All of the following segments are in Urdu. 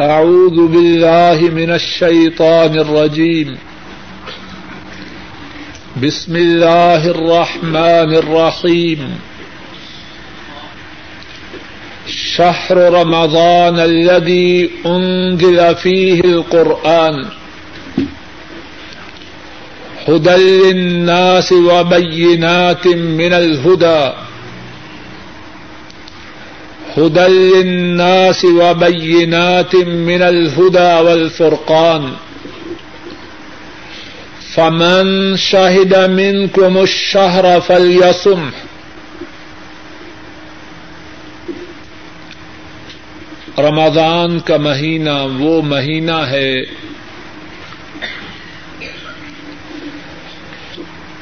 أعوذ بالله من الشيطان الرجيم. بسم الله الرحمن الرحيم. شهر رمضان الذي أنزل فيه القرآن. هدى للناس وبينات من الهدى. هدى للناس وبينات من الهدى والفرقان. فمن شهد منكم الشهر فليصم. رمضان کا مہینہ وہ مہینہ ہے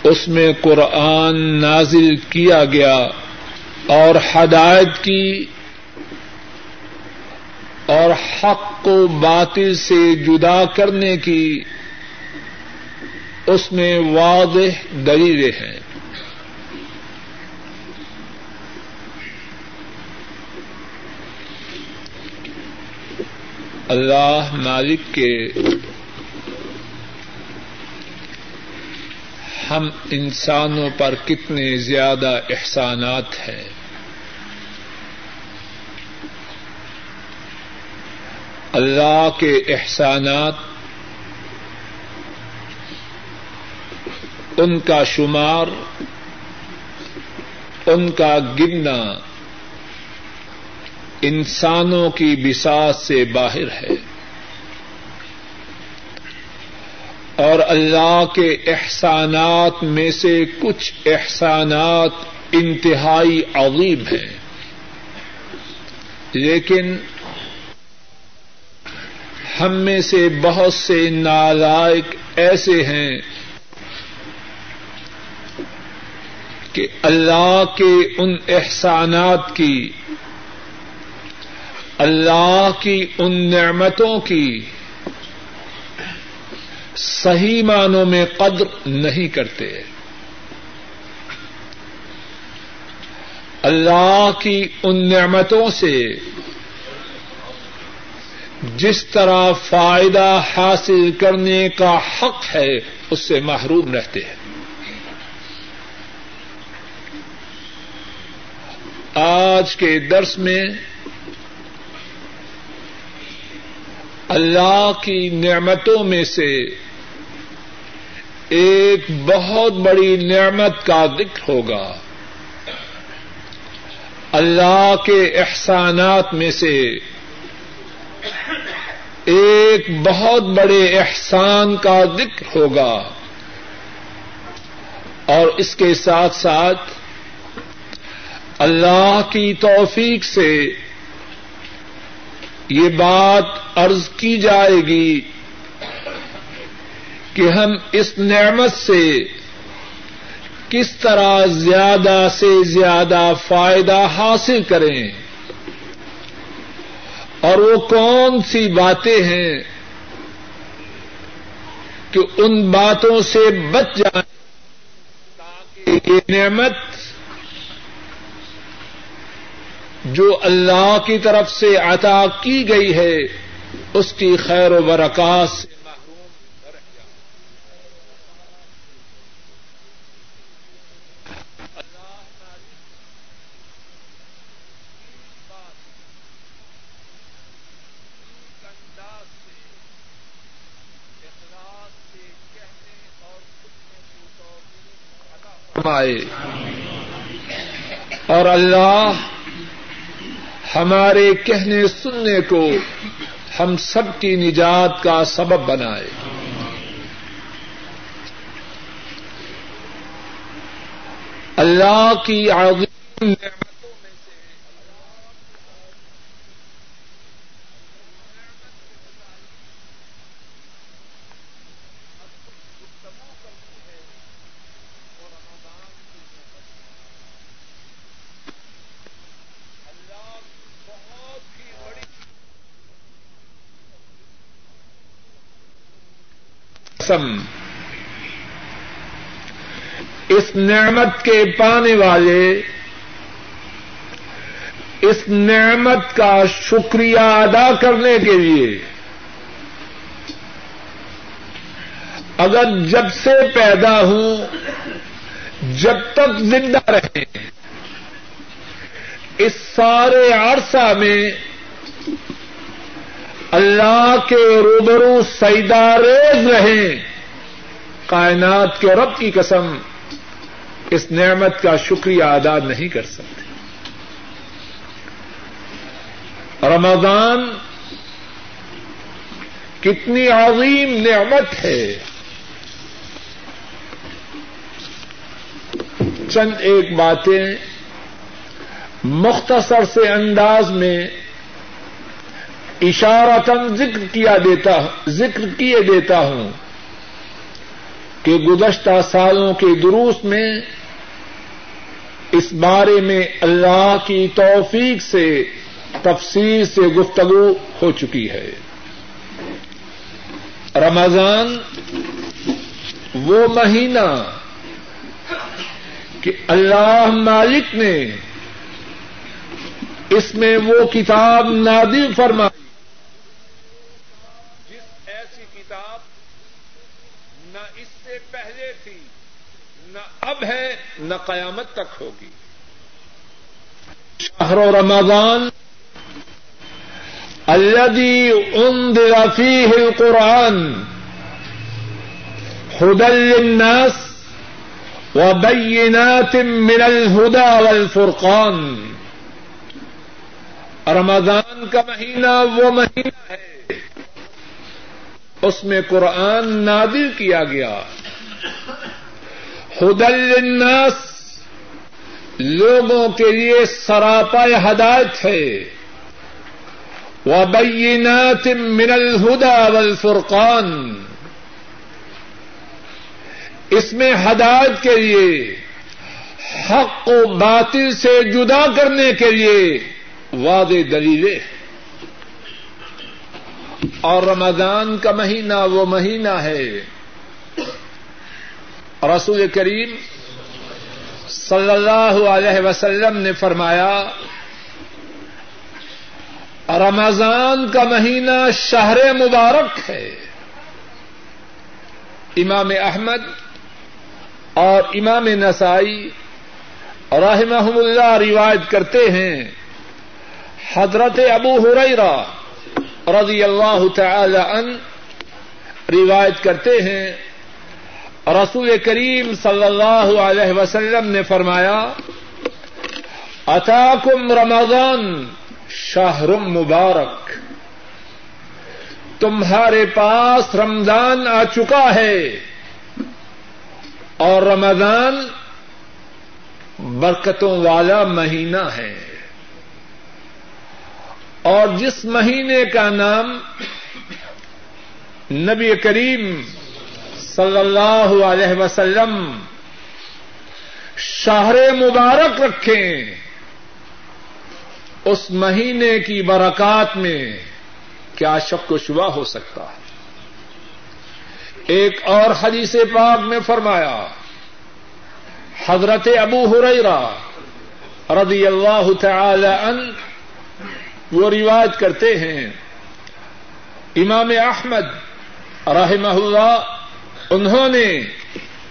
اس میں قرآن نازل کیا گیا اور ہدایت کی اور حق کو باطل سے جدا کرنے کی اس میں واضح دلیلیں ہیں۔ اللہ مالک کے ہم انسانوں پر کتنے زیادہ احسانات ہیں۔ اللہ کے احسانات، ان کا شمار، ان کا گننا انسانوں کی بساط سے باہر ہے۔ اور اللہ کے احسانات میں سے کچھ احسانات انتہائی عظیم ہیں۔ لیکن ہم میں سے بہت سے نالائق ایسے ہیں کہ اللہ کے ان احسانات کی، اللہ کی ان نعمتوں کی صحیح معنوں میں قدر نہیں کرتے۔ اللہ کی ان نعمتوں سے جس طرح فائدہ حاصل کرنے کا حق ہے، اس سے محروم رہتے ہیں۔ آج کے درس میں اللہ کی نعمتوں میں سے ایک بہت بڑی نعمت کا ذکر ہوگا۔ اللہ کے احسانات میں سے ایک بہت بڑے احسان کا ذکر ہوگا اور اس کے ساتھ ساتھ اللہ کی توفیق سے یہ بات عرض کی جائے گی کہ ہم اس نعمت سے کس طرح زیادہ سے زیادہ فائدہ حاصل کریں۔ اور وہ کون سی باتیں ہیں کہ ان باتوں سے بچ جائیں تاکہ یہ نعمت جو اللہ کی طرف سے عطا کی گئی ہے، اس کی خیر و برکات سے اور اللہ ہمارے کہنے سننے کو ہم سب کی نجات کا سبب بنائے۔ اللہ کی عظیم نعمتوں میں سے اللہ بہت ہی بڑی قسم اس نعمت کے پانے والے، اس نعمت کا شکریہ ادا کرنے کے لیے، اگر جب سے پیدا ہوں، جب تک زندہ رہے اس سارے عرصہ میں اللہ کے روبرو سیداریز رہیں۔ کائنات کے رب کی قسم، اس نعمت کا شکریہ ادا نہیں کر سکتے۔ رمضان کتنی عظیم نعمت ہے۔ چند ایک باتیں مختصر سے انداز میں اشارتن ذکر کیا دیتا ذکر کیے دیتا ہوں کہ گزشتہ سالوں کے دروس میں اس بارے میں اللہ کی توفیق سے تفصیل سے گفتگو ہو چکی ہے۔ رمضان وہ مہینہ کہ اللہ مالک نے اس میں وہ کتاب نادر فرمائی جس ایسی کتاب نہ اس سے پہلے تھی نہ اب ہے، نہ قیامت تک ہوگی۔ شہر و رمضان الذي انذر فيه القرآن هدى للناس وبينات من الهدى والفرقان۔ رمضان کا مہینہ وہ مہینہ ہے، اس میں قرآن نادر کیا گیا۔ ہدل للناس لوگوں کے لیے سراپا ہدایت ہے۔ وبینات من الهدى والفرقان۔ اس میں ہدایت کے لیے، حق و باطل سے جدا کرنے کے لیے واد دلیلیں اور رمضان کا مہینہ وہ مہینہ ہے رسول کریم صلی اللہ علیہ وسلم نے فرمایا، رمضان کا مہینہ شہر مبارک ہے۔ امام احمد اور امام نسائی رحمہ اللہ روایت کرتے ہیں۔ حضرت ابو ہریرا رضی اللہ تعالی ان روایت کرتے ہیں۔ رسول کریم صلی اللہ علیہ وسلم نے فرمایا، اتاکم رمضان شاہر مبارک۔ تمہارے پاس رمضان آ چکا ہے۔ اور رمضان برکتوں والا مہینہ ہے۔ اور جس مہینے کا نام نبی کریم صلی اللہ علیہ وسلم، شہر مبارک رکھیں۔ اس مہینے کی برکات میں کیا شک و شبہ ہو سکتا ہے؟ ایک اور حدیث پاک میں فرمایا، حضرت ابو ہریرا رضی اللہ تعالی ان وہ روایت کرتے ہیں، امام احمد رحمہ اللہ انہوں نے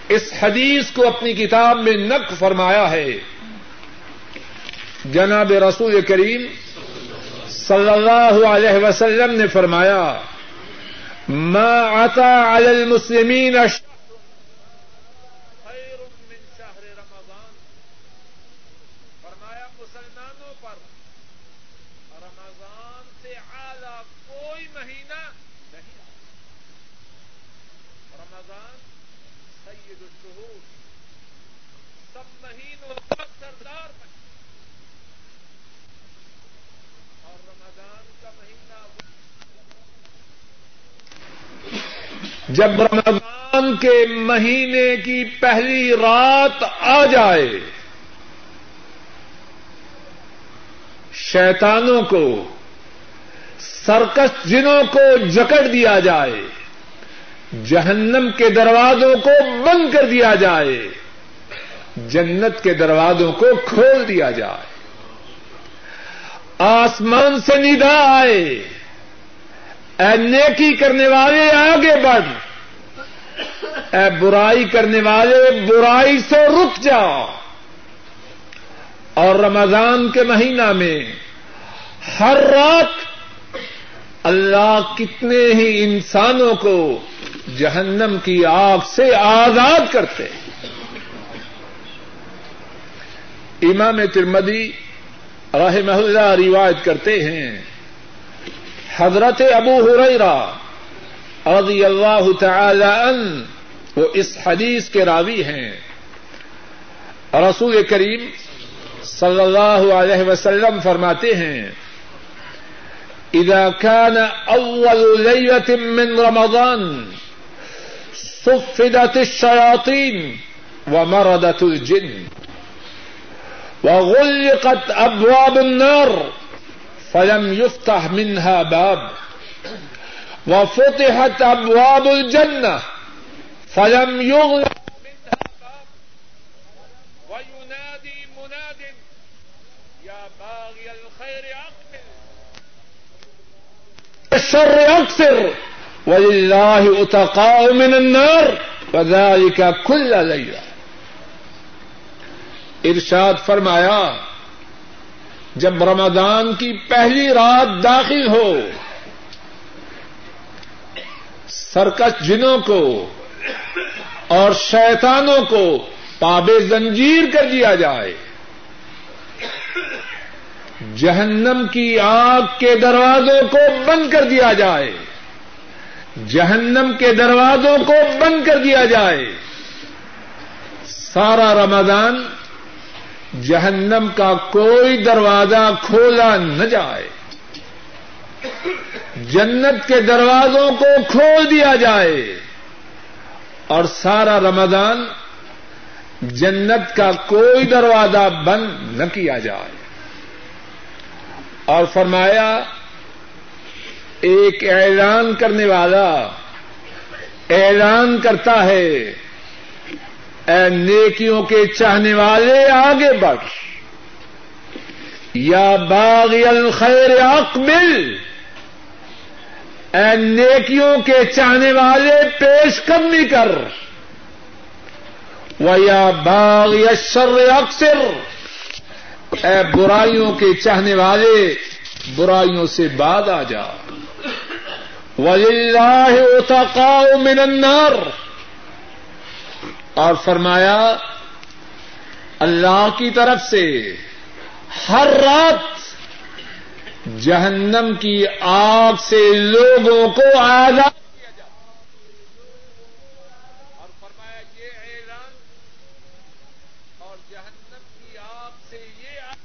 اس حدیث کو اپنی کتاب میں نق فرمایا ہے۔ جناب رسول کریم صلی اللہ علیہ وسلم نے فرمایا، ما عطا علی المسلمین فرمایا مسلمانوں پر رمضان سے اعلی کوئی مہینہ نہیں رمضان سید الشہور سب مہینوں کا سردار اور رمضان کا مہینہ جب رمضان کے مہینے کی پہلی رات آ جائے، شیطانوں کو سرکس جنوں کو جکڑ دیا جائے، جہنم کے دروازوں کو بند کر دیا جائے، جنت کے دروازوں کو کھول دیا جائے۔ آسمان سے ندا آئے، اے نیکی کرنے والے آگے بڑھ۔ اے برائی کرنے والے، برائی سے رک جا اور رمضان کے مہینہ میں ہر رات اللہ کتنے ہی انسانوں کو جہنم کی آگ سے آزاد کرتے۔ امام ترمدی رحمہ اللہ روایت کرتے ہیں، حضرت ابو ہریرا رضی اللہ تعالی عنہ وہ اس حدیث کے راوی ہیں۔ رسول کریم صلی اللہ علیہ وسلم فرماتے ہیں، اذا كان اول ليله من رمضان صفدت الشياطين ومردت الجن وغلقت ابواب النار فلم يفتح منها باب وفتحت ابواب الجنه فلم باب وينادي مناد يا باغي الخير اقبل. الشر اكثر ولله اتقاء من النار وذلك كل ليله ارشاد فرمایا جب رمضان کی پہلی رات داخل ہو سرکس جنوں کو اور شیطانوں کو پاب زنجیر کر دیا جائے۔ جہنم کی آگ کے دروازوں کو بند کر دیا جائے۔ جہنم کے دروازوں کو بند کر دیا جائے۔ سارا رمضان جہنم کا کوئی دروازہ کھولا نہ جائے۔ جنت کے دروازوں کو کھول دیا جائے۔ اور سارا رمضان جنت کا کوئی دروازہ بند نہ کیا جائے۔ اور فرمایا، ایک اعلان کرنے والا اعلان کرتا ہے، اے نیکیوں کے چاہنے والے آگے بڑھ۔ یا باغی الخیر اقبل اے نیکیوں کے چاہنے والے پیش قدمی کر۔ و یا باغی اکثر اے برائیوں کے چاہنے والے، برائیوں سے بعد آ جا۔ وَلِلَّهِ اتقاء من النار۔ اور فرمایا، اللہ کی طرف سے ہر رات جہنم کی آگ سے لوگوں کو آزاد کیا جائے۔ اور فرمایا، یہ اعلان اور جہنم کی آگ سے یہ آگ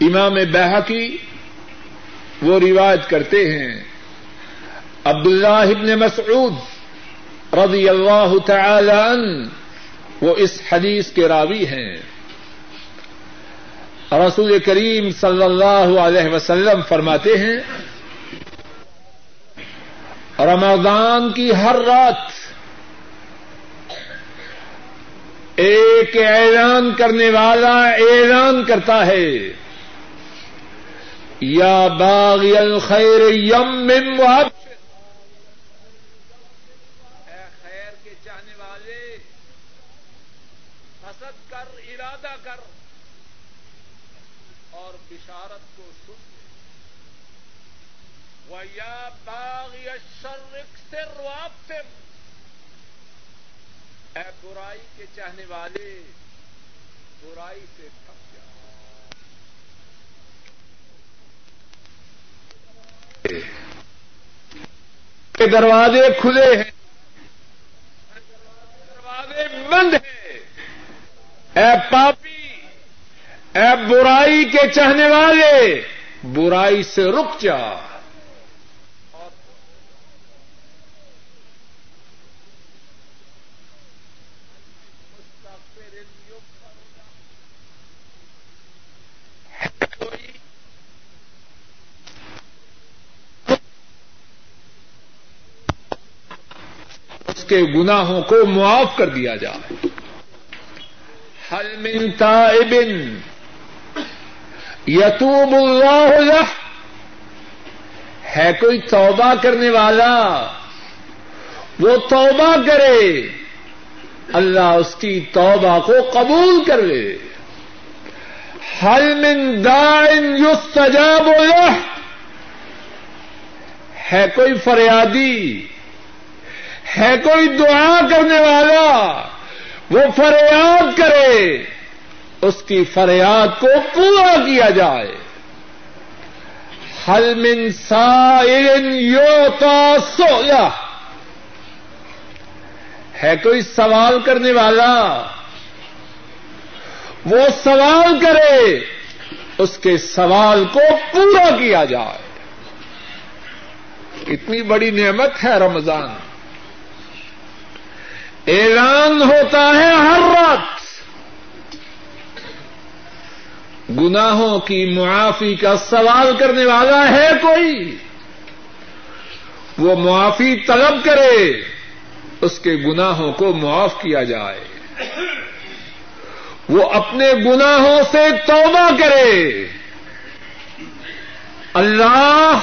امام بحقی وہ روایت کرتے ہیں، عبداللہ ابن مسعود رضی اللہ تعالی عنہ، وہ اس حدیث کے راوی ہیں۔ رسول کریم صلی اللہ علیہ وسلم فرماتے ہیں، رمضان کی ہر رات ایک اعلان کرنے والا اعلان کرتا ہے، یا باغی الخیر یم من وابشر اے خیر کے چاہنے والے حسد کر ارادہ کر اور بشارت کو سن یا باغی الشر اکثر وابتر اے برائی کے چاہنے والے برائی سے تھک جا کے دروازے کھلے ہیں۔ دروازے بند ہیں۔ اے پاپی اے برائی کے چاہنے والے برائی سے رک جا۔ اس کے گناہوں کو معاف کر دیا جائے۔ حل من تائب یتوب اللہ له؟ ہے کوئی توبہ کرنے والا؟ وہ توبہ کرے۔ اللہ اس کی توبہ کو قبول کر لے حل من دائن یستجاب له؟ ہے کوئی فریادی؟ ہے کوئی دعا کرنے والا؟ وہ فریاد کرے۔ اس کی فریاد کو پورا کیا جائے۔ حل من سائل یوتا سویا ہے کوئی سوال کرنے والا؟ وہ سوال کرے، اس کے سوال کو پورا کیا جائے۔ کتنی بڑی نعمت ہے رمضان۔ اعلان ہوتا ہے ہر رات۔ گناہوں کی معافی کا سوال کرنے والا ہے کوئی؟ وہ معافی طلب کرے۔ اس کے گناہوں کو معاف کیا جائے۔ وہ اپنے گناہوں سے توبہ کرے۔ اللہ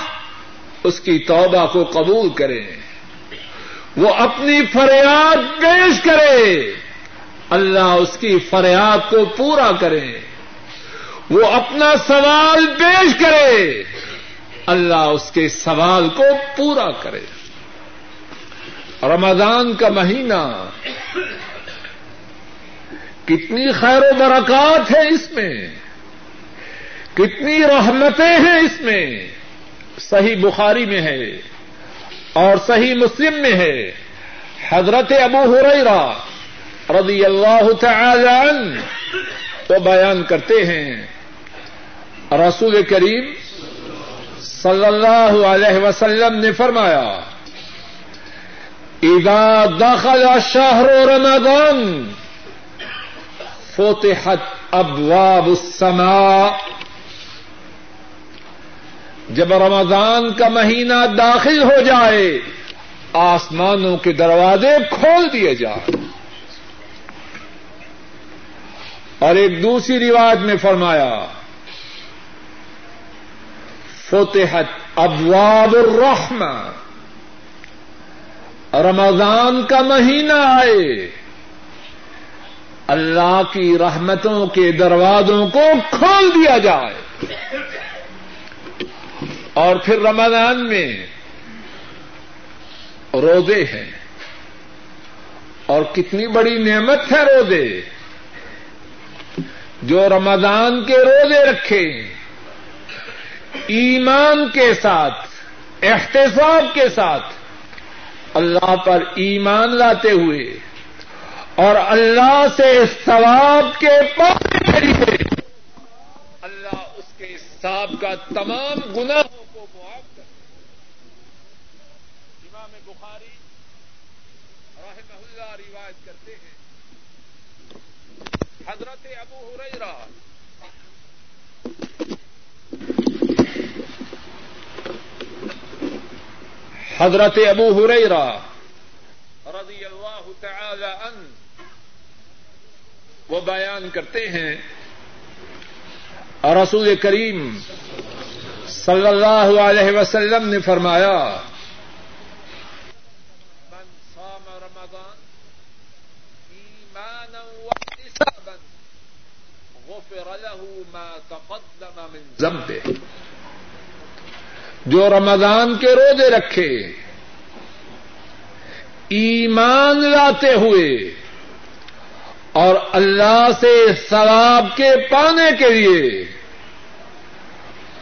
اس کی توبہ کو قبول کرے۔ وہ اپنی فریاد پیش کرے۔ اللہ اس کی فریاد کو پورا کرے۔ وہ اپنا سوال پیش کرے۔ اللہ اس کے سوال کو پورا کرے۔ رمضان کا مہینہ کتنی خیر و برکات ہے اس میں کتنی رحمتیں ہیں اس میں صحیح بخاری میں ہے اور صحیح مسلم میں ہے حضرت ابو ہریرا رضی اللہ تعالی عنہ تو بیان کرتے ہیں رسول کریم صلی اللہ علیہ وسلم نے فرمایا اذا دخل شهر رمضان، فتحت ابواب السماء۔ جب رمضان کا مہینہ داخل ہو جائے، آسمانوں کے دروازے کھول دیے جائیں۔ اور ایک دوسری روایت میں فرمایا، فتحت ابواب الرحمہ۔ رمضان کا مہینہ آئے اللہ کی رحمتوں کے دروازوں کو کھول دیا جائے۔ اور پھر رمضان میں روزے ہیں۔ اور کتنی بڑی نعمت ہے روزے۔ جو رمضان کے روزے رکھے۔ ایمان کے ساتھ، احتساب کے ساتھ۔ اللہ پر ایمان لاتے ہوئے اور اللہ سے ثواب کے پانے کے لیے اللہ اس کے حساب کا تمام گناہوں کو معاف کر امام بخاری رحمہ اللہ روایت کرتے ہیں۔ حضرت ابو ہریرہ حضرت ابو ہریرہ رضی اللہ تعالی عنہ وہ بیان کرتے ہیں۔ رسول کریم صلی اللہ علیہ وسلم نے فرمایا، من صام رمضان ایمانا واحتسابا غفر له ما تقدم من ذنبه. جو رمضان کے روزے رکھے، ایمان لاتے ہوئے اور اللہ سے ثواب کے پانے کے لیے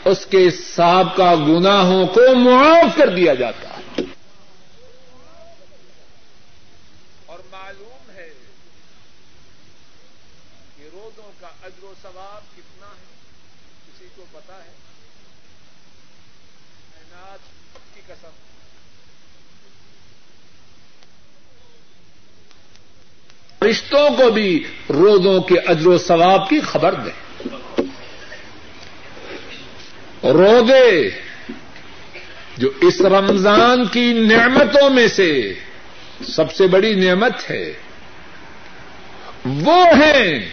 اس کے سابقہ گناہوں کو معاف کر دیا جاتا ہے اور معلوم ہے کہ روزوں کا اجر و ثواب کتنا ہے کسی کو پتا ہے کی قسم رشتوں کو بھی روزوں کے اجر و ثواب کی خبر دیں روزے جو اس رمضان کی نعمتوں میں سے سب سے بڑی نعمت ہے، وہ ہیں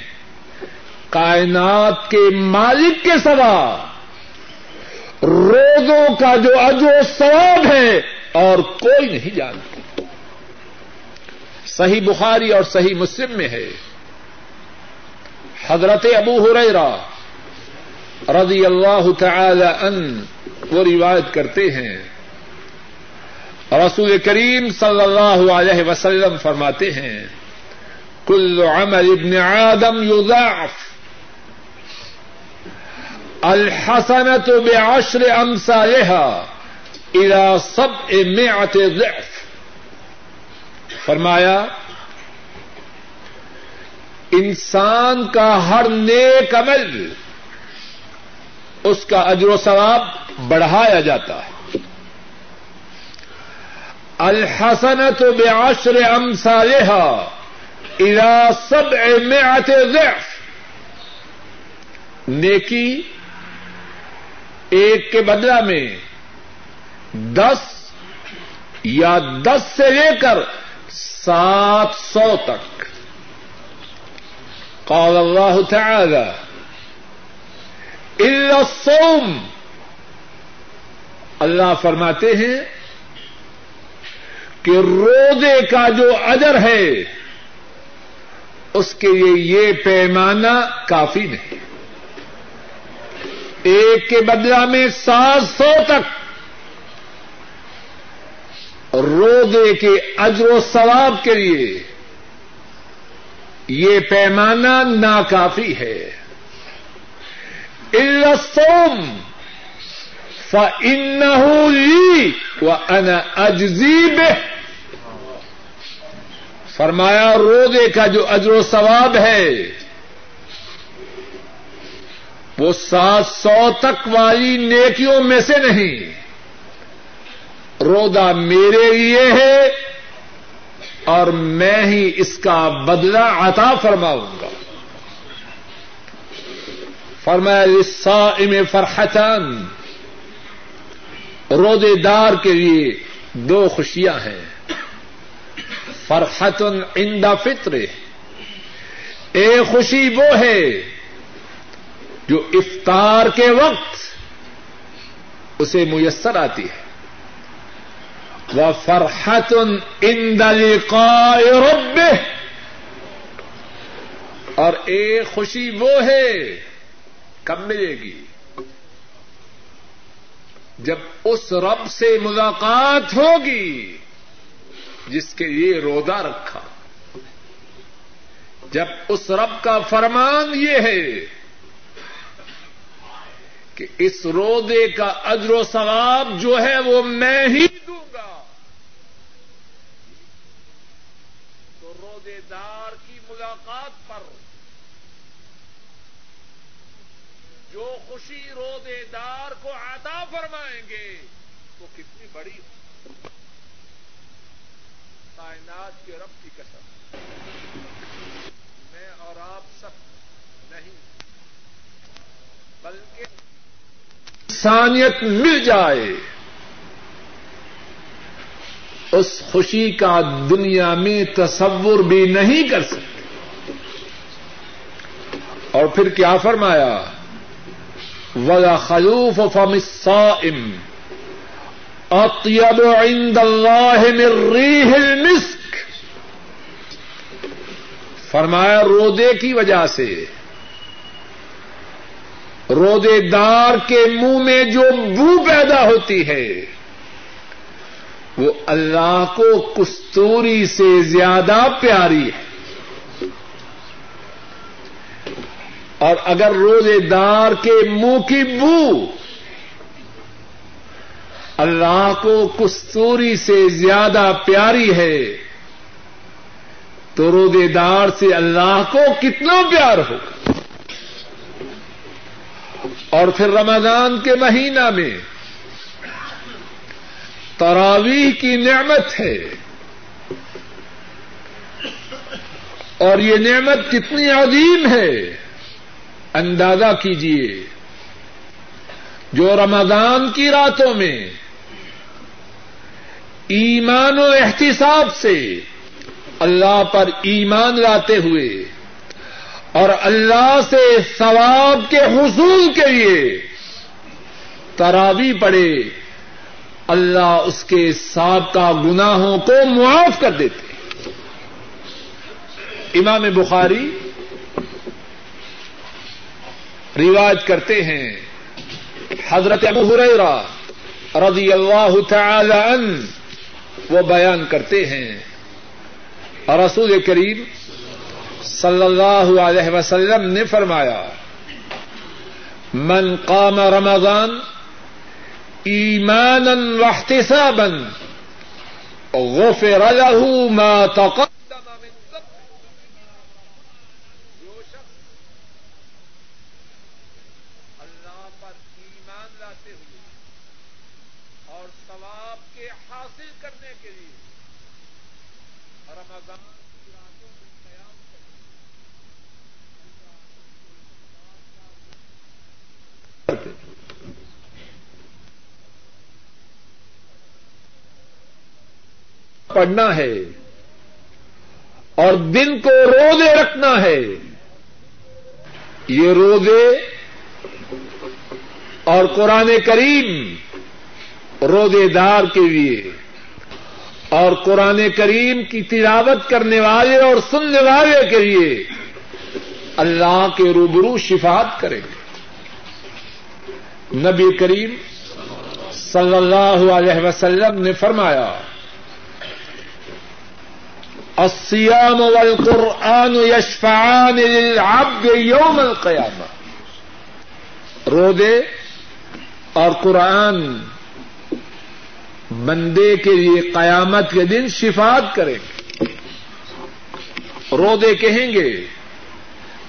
کائنات کے مالک کے سوا۔ روزوں کا جو اجو ثواب ہے اور کوئی نہیں جانتا۔ صحیح بخاری اور صحیح مسلم میں ہے۔ حضرت ابو ہریرا رضی اللہ تعالی ان وہ روایت کرتے ہیں۔ رسول کریم صلی اللہ علیہ وسلم فرماتے ہیں، کل عمل ابن آدم یضاعف الحسنت بعشر امثالها الى سبع مئات ضعف۔ فرمایا، انسان کا ہر نیک عمل، اس کا اجر و ثواب بڑھایا جاتا ہے۔ الحسنت بعشر امثالها الى سبع مئات ضعف۔ نیکی ایک کے بدلہ میں دس یا دس سے لے کر سات سو تک۔ قال اللہ تعالی، الا الصوم اللہ فرماتے ہیں کہ روزے کا جو اجر ہے، اس کے لیے یہ پیمانہ کافی نہیں۔ ایک کے بدلا میں سات سو تک۔ روزے کے اجر و ثواب کے لیے یہ پیمانہ ناکافی ہے۔ السوم ف ان و ان اجزیب فرمایا روزے کا جو اجر و ثواب ہے، وہ سات سو تک والی نیکیوں میں سے نہیں۔ رودا میرے لیے ہے اور میں ہی اس کا بدلہ عطا فرماؤں گا۔ فرمایا سا فرحتن رودے دار کے لیے دو خوشیاں ہیں۔ فرحتن اندا فطر ایک خوشی وہ ہے جو افطار کے وقت اسے میسر آتی ہے۔ وہ فرحت ان رب اور ایک خوشی وہ ہے، کب ملے گی؟ جب اس رب سے ملاقات ہوگی جس کے لیے روزہ رکھا۔ جب اس رب کا فرمان یہ ہے کہ اس رودے کا اجر و ثواب جو ہے وہ میں ہی دوں گا۔ دار کی ملاقات پر جو خوشی رودے دار کو عطا فرمائیں گے وہ کتنی بڑی کائنات کے رب کی قسم۔ میں اور آپ سب نہیں، بلکہ انسانیت مل جائے۔ اس خوشی کا دنیا میں تصور بھی نہیں کر سکتے۔ اور پھر کیا فرمایا؟ ولا خلوف فم الصائم اطيب عند الله من ريح المسك۔ فرمایا، رودے کی وجہ سے۔ رودے دار کے منہ میں جو بو پیدا ہوتی ہے وہ اللہ کو کستوری سے زیادہ پیاری ہے۔ اور اگر روزے دار کے منہ کی بو اللہ کو کستوری سے زیادہ پیاری ہے، تو روزے دار سے اللہ کو کتنا پیار ہوگا اور پھر رمضان کے مہینہ میں تراویح کی نعمت ہے۔ اور یہ نعمت کتنی عظیم ہے، اندازہ کیجیے جو رمضان کی راتوں میں ایمان و احتساب سے اللہ پر ایمان لاتے ہوئے اور اللہ سے ثواب کے حصول کے لیے تراوی پڑے اللہ اس کے سابقہ گناہوں کو معاف کر دیتے امام بخاری رواج کرتے ہیں۔ حضرت ابو ہریرہ رضی اللہ تعالی عنہ وہ بیان کرتے ہیں۔ اور رسول کریم صلی اللہ علیہ وسلم نے فرمایا، من قام رمضان ایمانا واحتسابا. غفر له ما تقدم من جو شخص اللہ پر ایمان لاتے ہوئے اور ثواب کے حاصل کرنے کے لیے رمضان کی راتوں میں قیام کرتے پڑھنا ہے اور دن کو روزے رکھنا ہے یہ روزے اور قرآن کریم روزے دار کے لیے اور قرآن کریم کی تلاوت کرنے والے اور سننے والے کے لیے اللہ کے روبرو شفات کریں گے۔ نبی کریم صلی اللہ علیہ وسلم نے فرمایا الصيام والقرآن يشفعان للعبد يوم القيامة. روزے اور قرآن بندے کے لیے قیامت کے دن شفات کریں گے. روزے کہیں گے،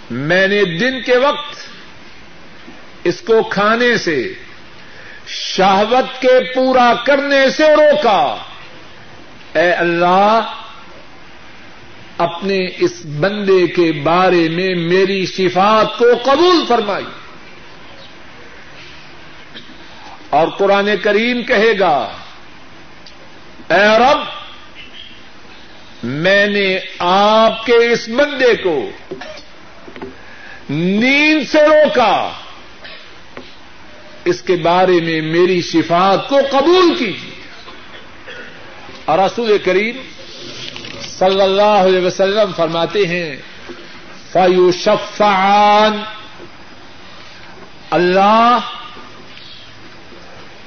میں نے دن کے وقت اس کو کھانے سے، شہوت کے پورا کرنے سے روکا۔ اے اللہ اپنے اس بندے کے بارے میں میری شفات کو قبول فرمائی۔ اور قرآن کریم کہے گا، اے رب، میں نے آپ کے اس بندے کو نیند سے روکا۔ اس کے بارے میں میری شفات کو قبول کیجیے۔ اور رسول کریم صلی اللہ علیہ وسلم فرماتے ہیں فیو شفان اللہ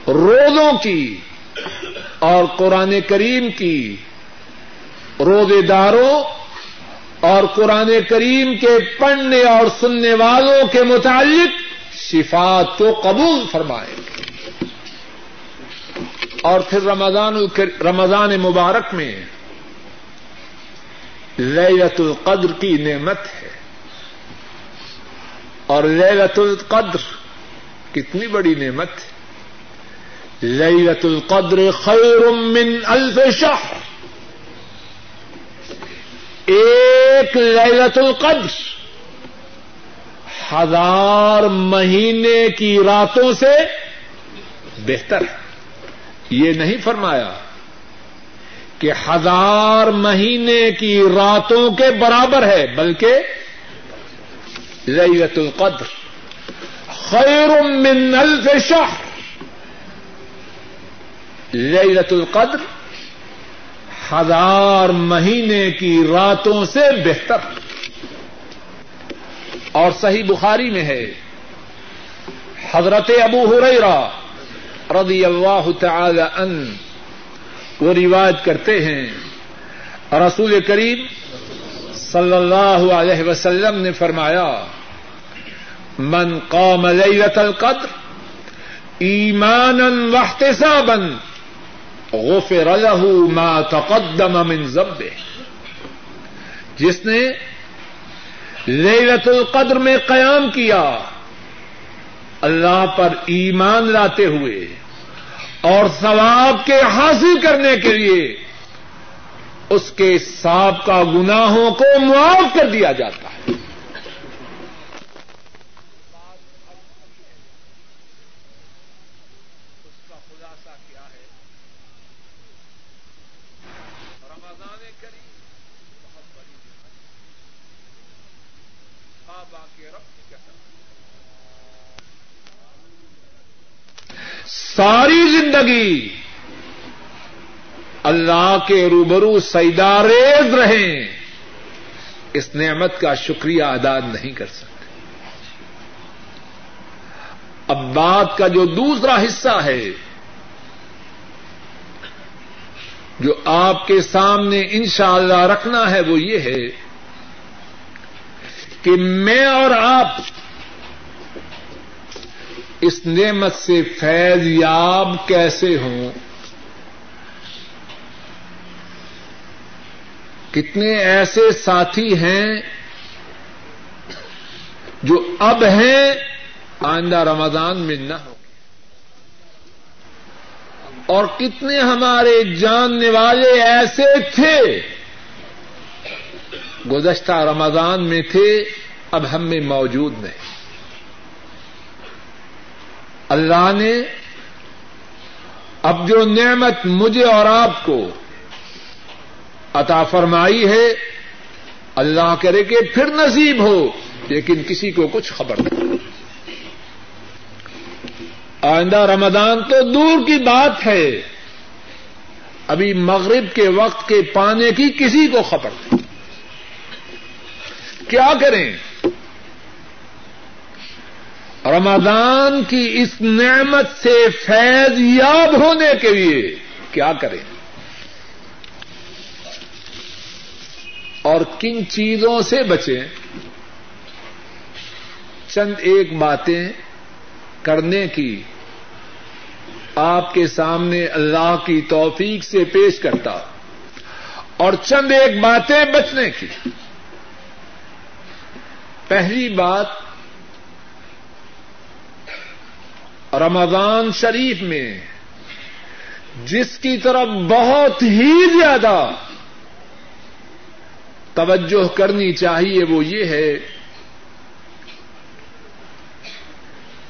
روزوں کی اور قرآن کریم کی، روزے داروں اور قرآن کریم کے پڑھنے اور سننے والوں کے متعلق شفات کو قبول فرمائیں اور پھر رمضان رمضان مبارک میں لیلت القدر کی نعمت ہے۔ اور لیلت القدر کتنی بڑی نعمت ہے۔ لیلت القدر خیر من الف شہر ایک لیلت القدر ہزار مہینے کی راتوں سے بہتر ہے۔ یہ نہیں فرمایا کہ ہزار مہینے کی راتوں کے برابر ہے، بلکہ لیلت القدر، خیر من الف شہر لیلت القدر ہزار مہینے کی راتوں سے بہتر۔ اور صحیح بخاری میں ہے، حضرت ابو ہریرہ رضی اللہ تعالی ان وہ رواج کرتے ہیں۔ رسول کریم صلی اللہ علیہ وسلم نے فرمایا، من قام لیلت القدر ایمانا واحتسابا غفر له ما تقدم من ذنبه. جس نے لیلت القدر میں قیام کیا، اللہ پر ایمان لاتے ہوئے اور ثواب کے حاصل کرنے کے لیے اس کے سابقہ گناہوں کو معاف کر دیا جاتا ہے۔ ساری زندگی اللہ کے روبرو سیداریز رہیں۔ اس نعمت کا شکریہ ادا نہیں کر سکتے۔ اب بات کا جو دوسرا حصہ ہے، جو آپ کے سامنے انشاءاللہ اللہ رکھنا ہے وہ یہ ہے کہ میں اور آپ اس نعمت سے فیض یاب کیسے ہوں؟ کتنے ایسے ساتھی ہیں جو اب ہیں، آئندہ رمضان میں نہ ہو اور کتنے ہمارے جاننے والے ایسے تھے، گزشتہ رمضان میں تھے، اب ہم میں موجود نہیں۔ اللہ نے اب جو نعمت مجھے اور آپ کو عطا فرمائی ہے، اللہ کرے کہ پھر نصیب ہو، لیکن کسی کو کچھ خبر نہیں۔ آئندہ رمضان تو دور کی بات ہے۔ ابھی مغرب کے وقت کے پانے کی کسی کو خبر نہیں۔ کیا کریں؟ رمضان کی اس نعمت سے فیض یاب ہونے کے لیے کیا کریں؟ اور کن چیزوں سے بچیں؟ چند ایک باتیں کرنے کی آپ کے سامنے اللہ کی توفیق سے پیش کرتا اور چند ایک باتیں بچنے کی۔ پہلی بات رمضان شریف میں جس کی طرف بہت ہی زیادہ توجہ کرنی چاہیے وہ یہ ہے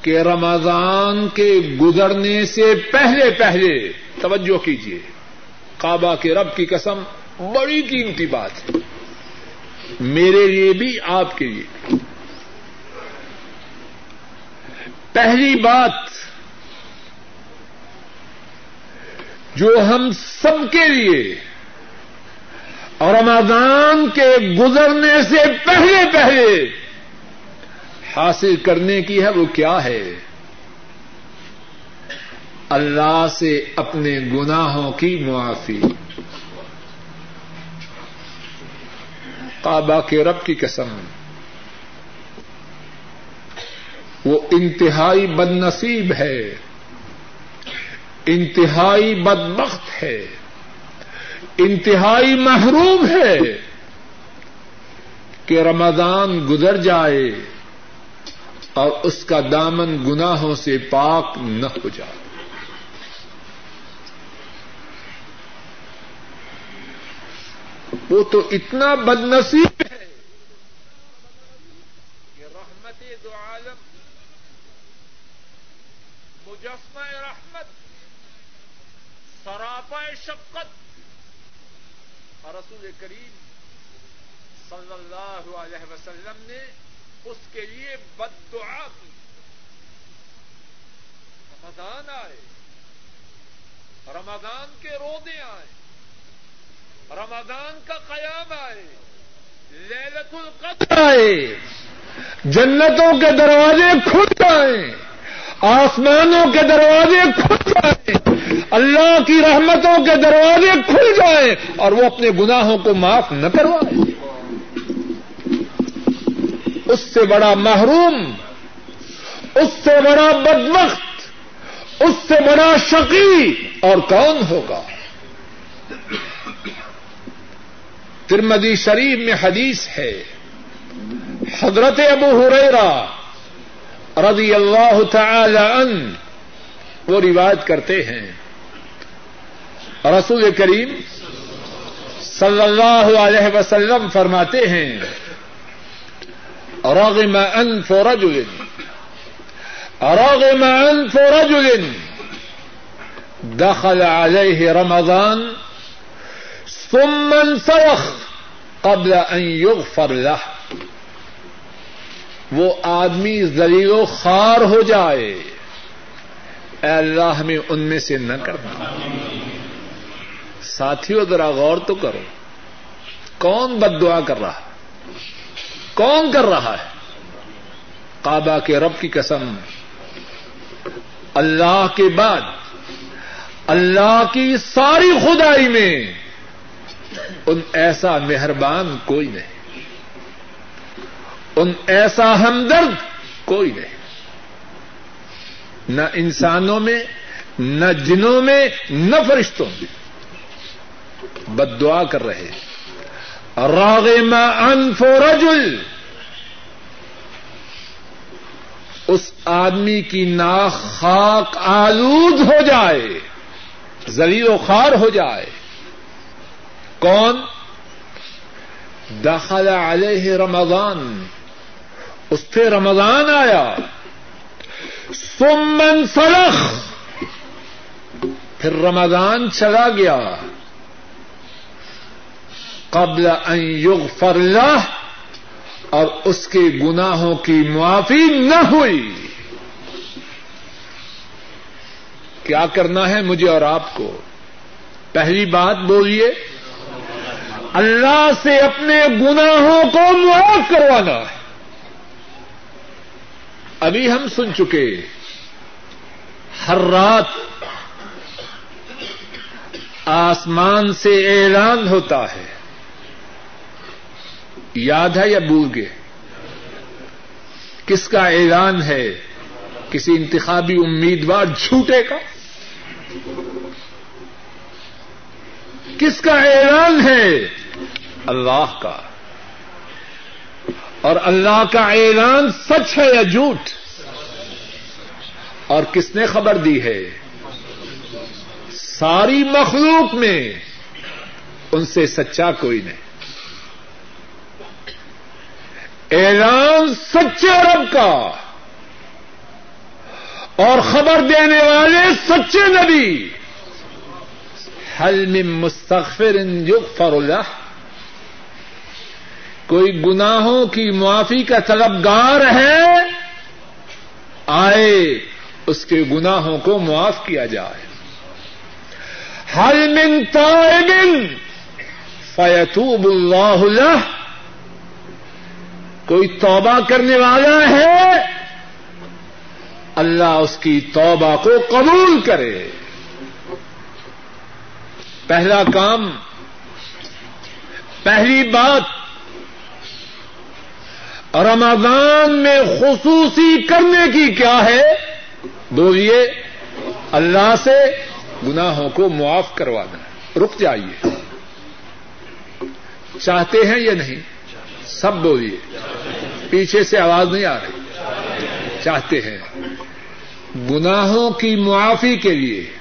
کہ رمضان کے گزرنے سے پہلے پہلے توجہ کیجیے کعبہ کے رب کی قسم، بڑی قیمتی بات۔ ہے میرے لیے بھی، آپ کے لیے پہلی بات جو ہم سب کے لیے رمضان کے گزرنے سے پہلے پہلے حاصل کرنے کی ہے وہ کیا ہے؟ اللہ سے اپنے گناہوں کی معافی۔ کعبہ کے رب کی قسم۔ وہ انتہائی بد نصیب ہے، انتہائی بدبخت ہے، انتہائی محروم ہے کہ رمضان گزر جائے اور اس کا دامن گناہوں سے پاک نہ ہو جائے۔ وہ تو اتنا بد نصیب ہے سراپا شفقت۔ اور رسول کریم صلی اللہ علیہ وسلم نے اس کے لیے بد دعا کی۔ رمضان آئے۔ رمضان کے رودے آئے۔ رمضان کا قیام آئے۔ للت القدر آئے۔ جنتوں کے دروازے کھل جائیں۔ آسمانوں کے دروازے کھل جائیں، اللہ کی رحمتوں کے دروازے کھل جائیں اور وہ اپنے گناہوں کو معاف نہ کروائے اس سے بڑا محروم، اس سے بڑا بدمخت اس سے بڑا شقی اور کون ہوگا؟ ترمدی شریف میں حدیث ہے، حضرت ابو ہریرا رضی اللہ تعالی عنہ، وہ روایت کرتے ہیں۔ رسول کریم صلی اللہ علیہ وسلم فرماتے ہیں، رغم انف رجل، رغم انف رجل دخل عليه رمضان ثم انسلخ قبل ان يغفر له۔ وہ آدمی ذلیل و خار ہو جائے۔ اے اللہ ہمیں ان میں سے نہ کرنا۔ ساتھیوں ذرا غور تو کرو۔ کون بد دعا کر رہا کون کر رہا ہے؟ کعبہ کے رب کی قسم۔ اللہ کے بعد۔ اللہ کی ساری خدائی میں۔ ان ایسا مہربان کوئی نہیں۔ ان ایسا ہمدرد کوئی نہیں۔ نہ انسانوں میں، نہ جنوں میں، نہ فرشتوں میں۔ بد دعا کر رہے راغ انف رجل۔ اس آدمی کی ناک خاک آلود ہو جائے زلی و خار ہو جائے۔ کون؟ دخل علیہ رمضان۔ اس پہ رمضان آیا۔ سمن سلخ پھر رمضان چلا گیا۔ قبل ان یغفر له اور اس کے گناہوں کی معافی نہ ہوئی۔ کیا کرنا ہے مجھے اور آپ کو؟ پہلی بات بولیے، اللہ سے اپنے گناہوں کو معاف کروانا ہے۔ ابھی ہم سن چکے ہر رات آسمان سے اعلان ہوتا ہے یاد ہے یا بھول گئے؟ کس کا اعلان ہے؟ کسی انتخابی امیدوار جھوٹے کا؟ کس کا اعلان ہے؟ اللہ کا۔ اور اللہ کا اعلان سچ ہے یا جھوٹ؟ اور کس نے خبر دی ہے؟ ساری مخلوق میں ان سے سچا کوئی نہیں۔ اعلان سچے رب کا اور خبر دینے والے سچے نبی۔ حل میں مستقفر یغفر اللہ کوئی گناہوں کی معافی کا طلبگار ہے؟ آئے، اس کے گناہوں کو معاف کیا جائے۔ حل من تائب فیتوب اللہ له کوئی توبہ کرنے والا ہے؟ اللہ اس کی توبہ کو قبول کرے۔ پہلا کام، پہلی بات رمضان میں خصوصی کرنے کی کیا ہے؟ بولیے، اللہ سے گناہوں کو معاف کروانا رک جائیے۔ چاہتے ہیں یا نہیں؟ سب بولیے۔ پیچھے سے آواز نہیں آ رہی۔ چاہتے ہیں۔ گناہوں کی معافی کے لیے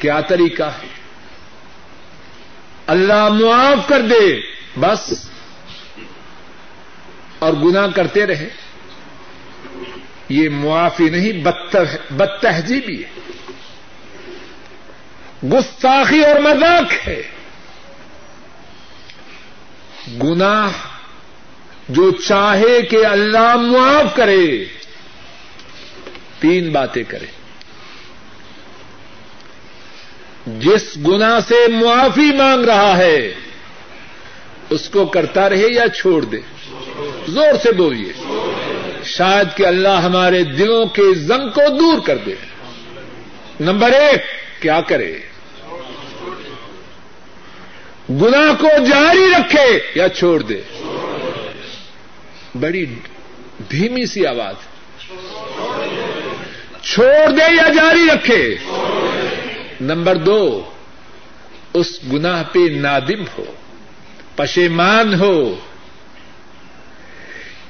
کیا طریقہ ہے؟ اللہ معاف کر دے، بس۔ اور گنا کرتے رہے یہ معافی نہیں بد تہذیبی ہے۔ گستاخی اور مذاق ہے۔ گناہ جو چاہے کہ اللہ معاف کرے، تین باتیں کرے۔ جس گنا سے معافی مانگ رہا ہے، اس کو کرتا رہے یا چھوڑ دے؟ زور سے بولیے شاید کہ اللہ ہمارے دلوں کے زنگ کو دور کر دے۔ نمبر ایک، کیا کرے؟ گنا کو جاری رکھے یا چھوڑ دے؟ بڑی دھیمی سی آواز۔ چھوڑ دے یا جاری رکھے؟ نمبر دو، اس گناہ پہ نادم ہو، پشیمان ہو۔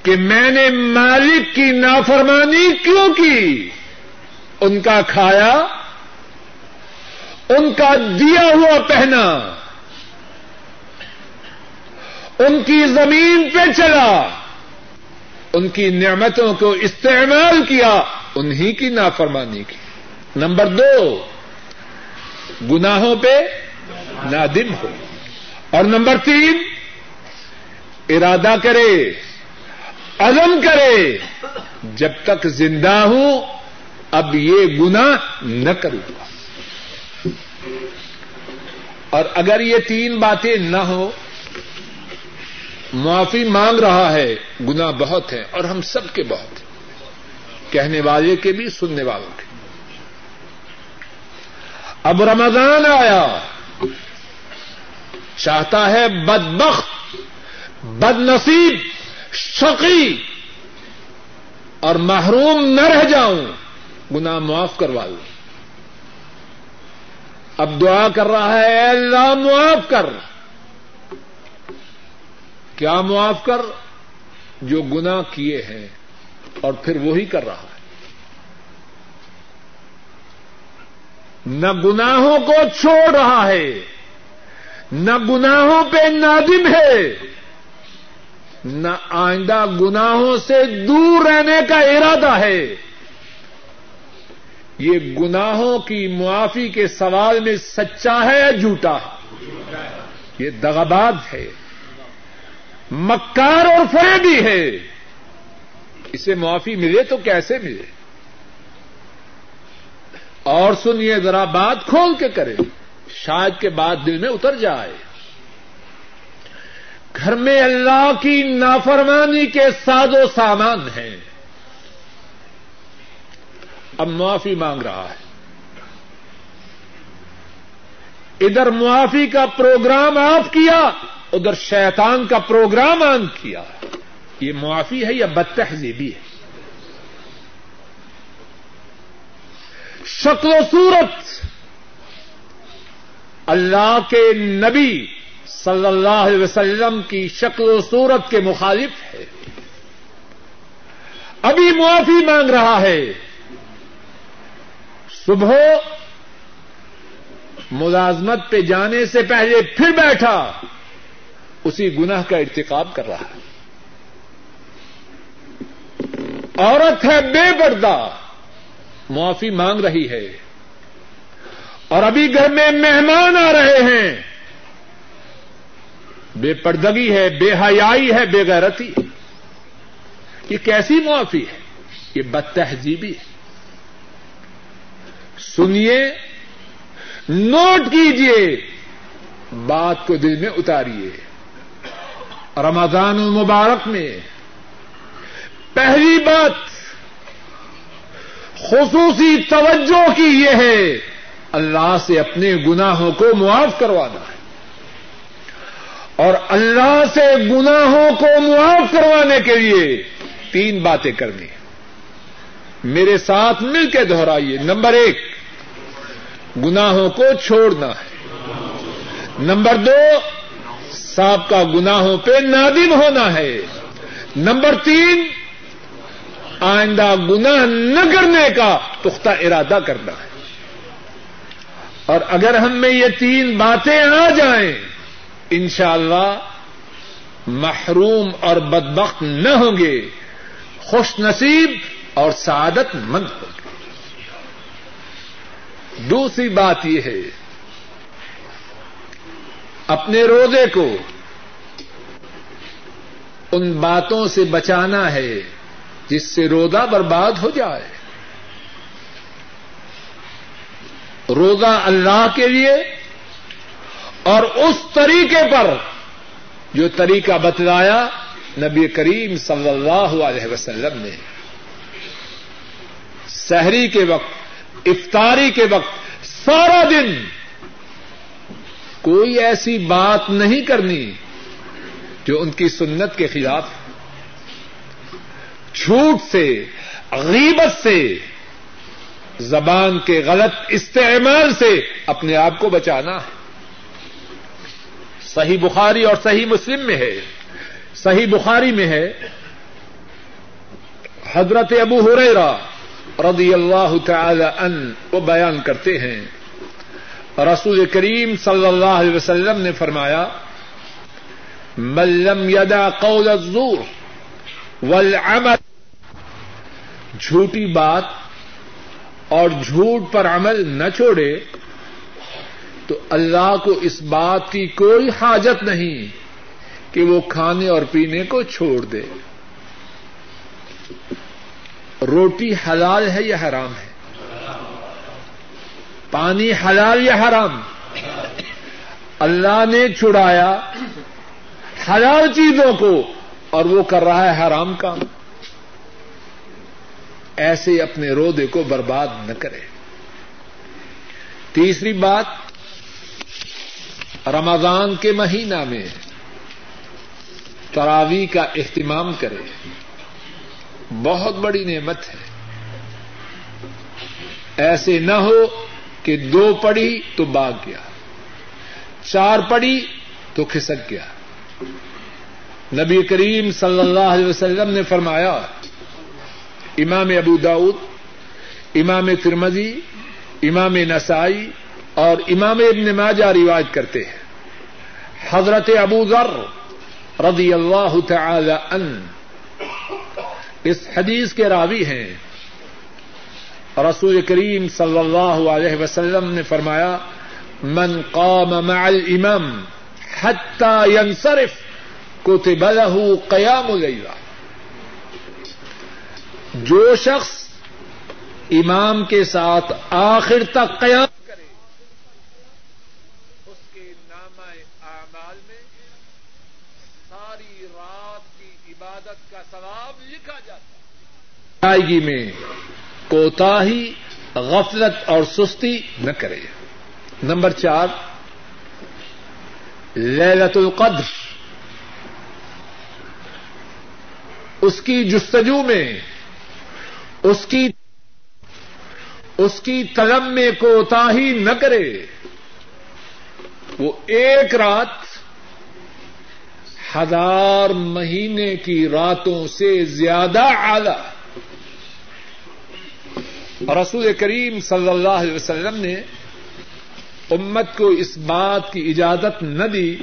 کہ میں نے مالک کی نافرمانی کیوں کی؟ ان کا کھایا، ان کا دیا ہوا پہنا، ان کی زمین پہ چلا، ان کی نعمتوں کو استعمال کیا انہیں کی نافرمانی کی۔ نمبر دو، گناہوں پہ نادم ہو۔ اور نمبر تین، ارادہ کرے۔ عزم کرے۔ جب تک زندہ ہوں، اب یہ گنا نہ کروں۔ گا اور اگر یہ تین باتیں نہ ہو، معافی مانگ رہا ہے گنا بہت ہے، اور ہم سب کے بہت ہیں۔ کہنے والے کے بھی، سننے والوں کے۔ اب رمضان آیا۔ چاہتا ہے بدبخت بد نصیب شقی اور محروم نہ رہ جاؤں گنا معاف کروا لوں اب دعا کر رہا ہے، اے اللہ معاف کر۔ کیا معاف کر؟ جو گنا کیے ہیں اور پھر وہی کر رہا ہے۔ نہ گناہوں کو چھوڑ رہا ہے، نہ گناہوں پہ نادم ہے۔ نہ آئندہ گناہوں سے دور رہنے کا ارادہ ہے۔ یہ گناہوں کی معافی کے سوال میں سچا ہے یا جھوٹا؟ ہے یہ دغباد ہے۔ مکار اور فری بھی ہے۔ اسے معافی ملے تو کیسے ملے؟ اور سنیے ذرا بات کھول کے کرے شاید کے بعد دل میں اتر جائے۔ گھر میں اللہ کی نافرمانی کے ساز و سامان ہیں۔ اب معافی مانگ رہا ہے۔ ادھر معافی کا پروگرام آپ کیا، ادھر شیطان کا پروگرام آن کیا۔ یہ معافی ہے یا بدتہذیبی ہے؟ شکل و صورت اللہ کے نبی صلی اللہ علیہ وسلم کی شکل و صورت کے مخالف ہے۔ ابھی معافی مانگ رہا ہے۔ صبح ملازمت پہ جانے سے پہلے پھر بیٹھا۔ اسی گناہ کا ارتکاب کر رہا ہے۔ عورت ہے بے پردہ۔ معافی مانگ رہی ہے۔ اور ابھی گھر میں مہمان آ رہے ہیں۔ بے پردگی ہے، بے حیائی ہے، بے غیرتی ہے۔ یہ کیسی معافی ہے؟ یہ بد تہذیبی ہے۔ سنیے، نوٹ کیجیے بات کو دل میں اتاریے۔ رمضان المبارک میں پہلی بات خصوصی توجہ کی یہ ہے، اللہ سے اپنے گناہوں کو معاف کروانا ہے۔ اور اللہ سے گناہوں کو معاف کروانے کے لیے تین باتیں کرنی ہیں۔ میرے ساتھ مل کے دہرائیے۔ نمبر ایک، گناہوں کو چھوڑنا ہے۔ نمبر دو سانپ کا گناہوں پہ نادم ہونا ہے۔ نمبر تین، آئندہ گناہ نہ کرنے کا پختہ ارادہ کرنا ہے۔ اور اگر ہم میں یہ تین باتیں آ جائیں انشاءاللہ اللہ محروم اور بدبخت نہ ہوں گے، خوش نصیب اور سعادت مند ہوں گے۔ دوسری بات یہ ہے، اپنے روزے کو ان باتوں سے بچانا ہے جس سے روزہ برباد ہو جائے۔ روزہ اللہ کے لیے اور اس طریقے پر جو طریقہ بتلایا نبی کریم صلی اللہ علیہ وسلم نے۔ سحری کے وقت، افطاری کے وقت، سارا دن کوئی ایسی بات نہیں کرنی جو ان کی سنت کے خلاف جھوٹ سے، غیبت سے، زبان کے غلط استعمال سے اپنے آپ کو بچانا۔ ہے صحیح بخاری اور صحیح مسلم میں ہے۔ صحیح بخاری میں ہے۔ حضرت ابو ہریرا رضی اللہ تعالی ان وہ بیان کرتے ہیں۔ رسول کریم صلی اللہ علیہ وسلم نے فرمایا ملم یدا قول الزور والعمل جھوٹی بات اور جھوٹ پر عمل نہ چھوڑے۔ تو اللہ کو اس بات کی کوئی حاجت نہیں کہ وہ کھانے اور پینے کو چھوڑ دے۔ روٹی حلال ہے یا حرام ہے؟ پانی حلال یا حرام؟ اللہ نے چھڑایا حلال چیزوں کو اور وہ کر رہا ہے حرام کام۔ ایسے اپنے رودے کو برباد نہ کرے۔ تیسری بات رمضان کے مہینہ میں تراوی کا اہتمام کرے، بہت بڑی نعمت ہے۔ ایسے نہ ہو کہ دو پڑی تو باغ گیا، چار پڑی تو کھسک گیا۔ نبی کریم صلی اللہ علیہ وسلم نے فرمایا، امام ابو داود امام ترمزی امام نسائی اور امام ابن ماجہ روایت کرتے ہیں۔ حضرت ابو ذر رضی اللہ تعالی ان اس حدیث کے راوی ہیں۔ رسول کریم صلی اللہ علیہ وسلم نے فرمایا، من قام مع الامام حتى ينصرف كتب له قيام الليلة جو شخص امام کے ساتھ آخر تک قیام کرے اس کے نام اعمال میں ساری رات کی عبادت کا لکھا جاتا ہے۔ میں کوتا ہی غفلت اور سستی نہ کرے۔ نمبر چار للت القدر۔ اس کی جستجو میں، اس کی اس کی طلب میں کوتا ہی نہ کرے۔ وہ ایک رات ہزار مہینے کی راتوں سے زیادہ اعلی۔ رسول کریم صلی اللہ علیہ وسلم نے امت کو اس بات کی اجازت نہ دی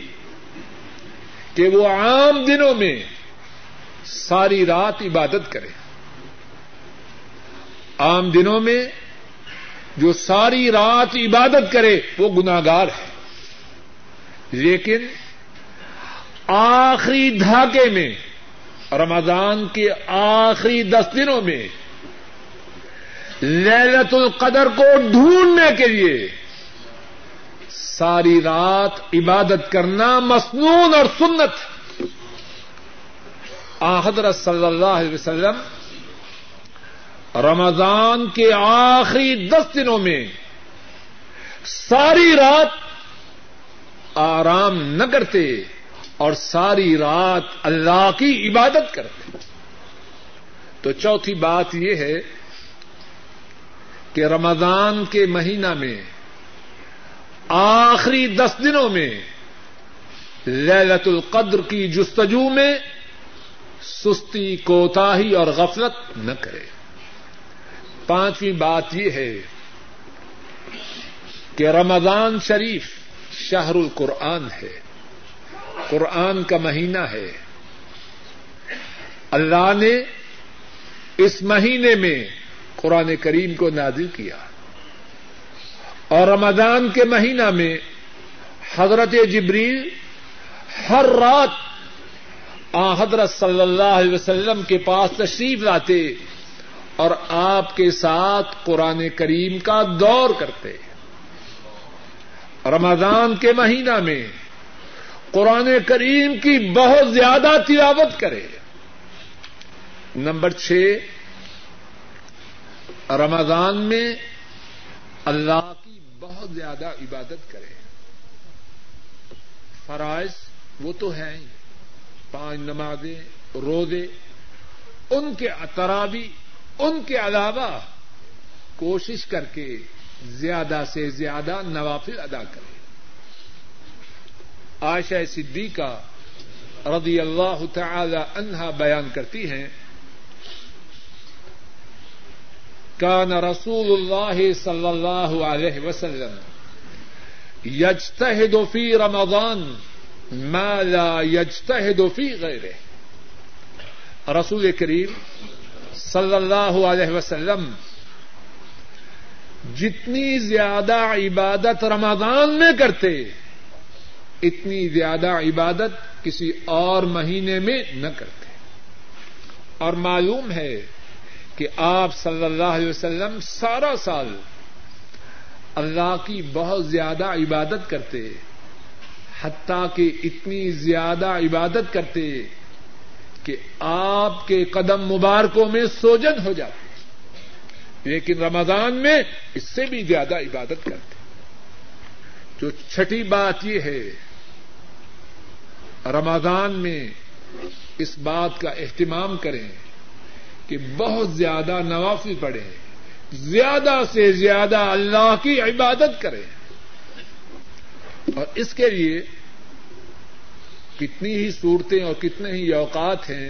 کہ وہ عام دنوں میں ساری رات عبادت کرے۔ عام دنوں میں جو ساری رات عبادت کرے وہ گناگار ہے۔ لیکن آخری دھاکے میں، رمضان کے آخری دس دنوں میں للت القدر کو ڈھونڈنے کے لیے ساری رات عبادت کرنا مصنون اور سنت۔ حضرت صلی اللہ علیہ وسلم، رمضان کے آخری دس دنوں میں ساری رات آرام نہ کرتے۔ اور ساری رات اللہ کی عبادت کرتے تو چوتھی بات یہ ہے کہ رمضان کے مہینہ میں، آخری دس دنوں میں للت القدر کی جستجو میں سستی، کوتاہی اور غفلت نہ کرے۔ پانچویں بات یہ ہے کہ رمضان شریف شہر القرآن ہے۔ قرآن کا مہینہ ہے۔ اللہ نے اس مہینے میں قرآن کریم کو نازل کیا۔ اور رمضان کے مہینہ میں حضرت جبریل ہر رات آ حضرت صلی اللہ علیہ وسلم کے پاس تشریف لاتے اور آپ کے ساتھ قرآن کریم کا دور کرتے۔ رمضان کے مہینہ میں قرآن کریم کی بہت زیادہ تلاوت کرے۔ نمبر چھ، رمضان میں اللہ کی بہت زیادہ عبادت کرے۔ فرائض وہ تو ہیں ہی۔ پانچ نمازیں، روزے، ان کے اطرابی، ان کے علاوہ کوشش کر کے زیادہ سے زیادہ نوافل ادا کرے۔ عائشہ صدیقہ رضی اللہ تعالی عنہا بیان کرتی ہیں، کان رسول اللہ صلی اللہ علیہ وسلم یجتہد فی رمضان ما لا یجتہد فی غیرہ۔ رسول کریم صلی اللہ علیہ وسلم جتنی زیادہ عبادت رمضان میں کرتے اتنی زیادہ عبادت کسی اور مہینے میں نہ کرتے۔ اور معلوم ہے کہ آپ صلی اللہ علیہ وسلم سارا سال اللہ کی بہت زیادہ عبادت کرتے، حتیٰ کہ اتنی زیادہ عبادت کرتے کہ آپ کے قدم مبارکوں میں سوجن ہو جاتے۔ لیکن رمضان میں اس سے بھی زیادہ عبادت کرتے۔ جو چھٹی بات یہ ہے رمضان میں اس بات کا اہتمام کریں کہ بہت زیادہ نوافل پڑھیں، زیادہ سے زیادہ اللہ کی عبادت کریں۔ اور اس کے لیے کتنی ہی صورتیں اور کتنے ہی اوقات ہیں،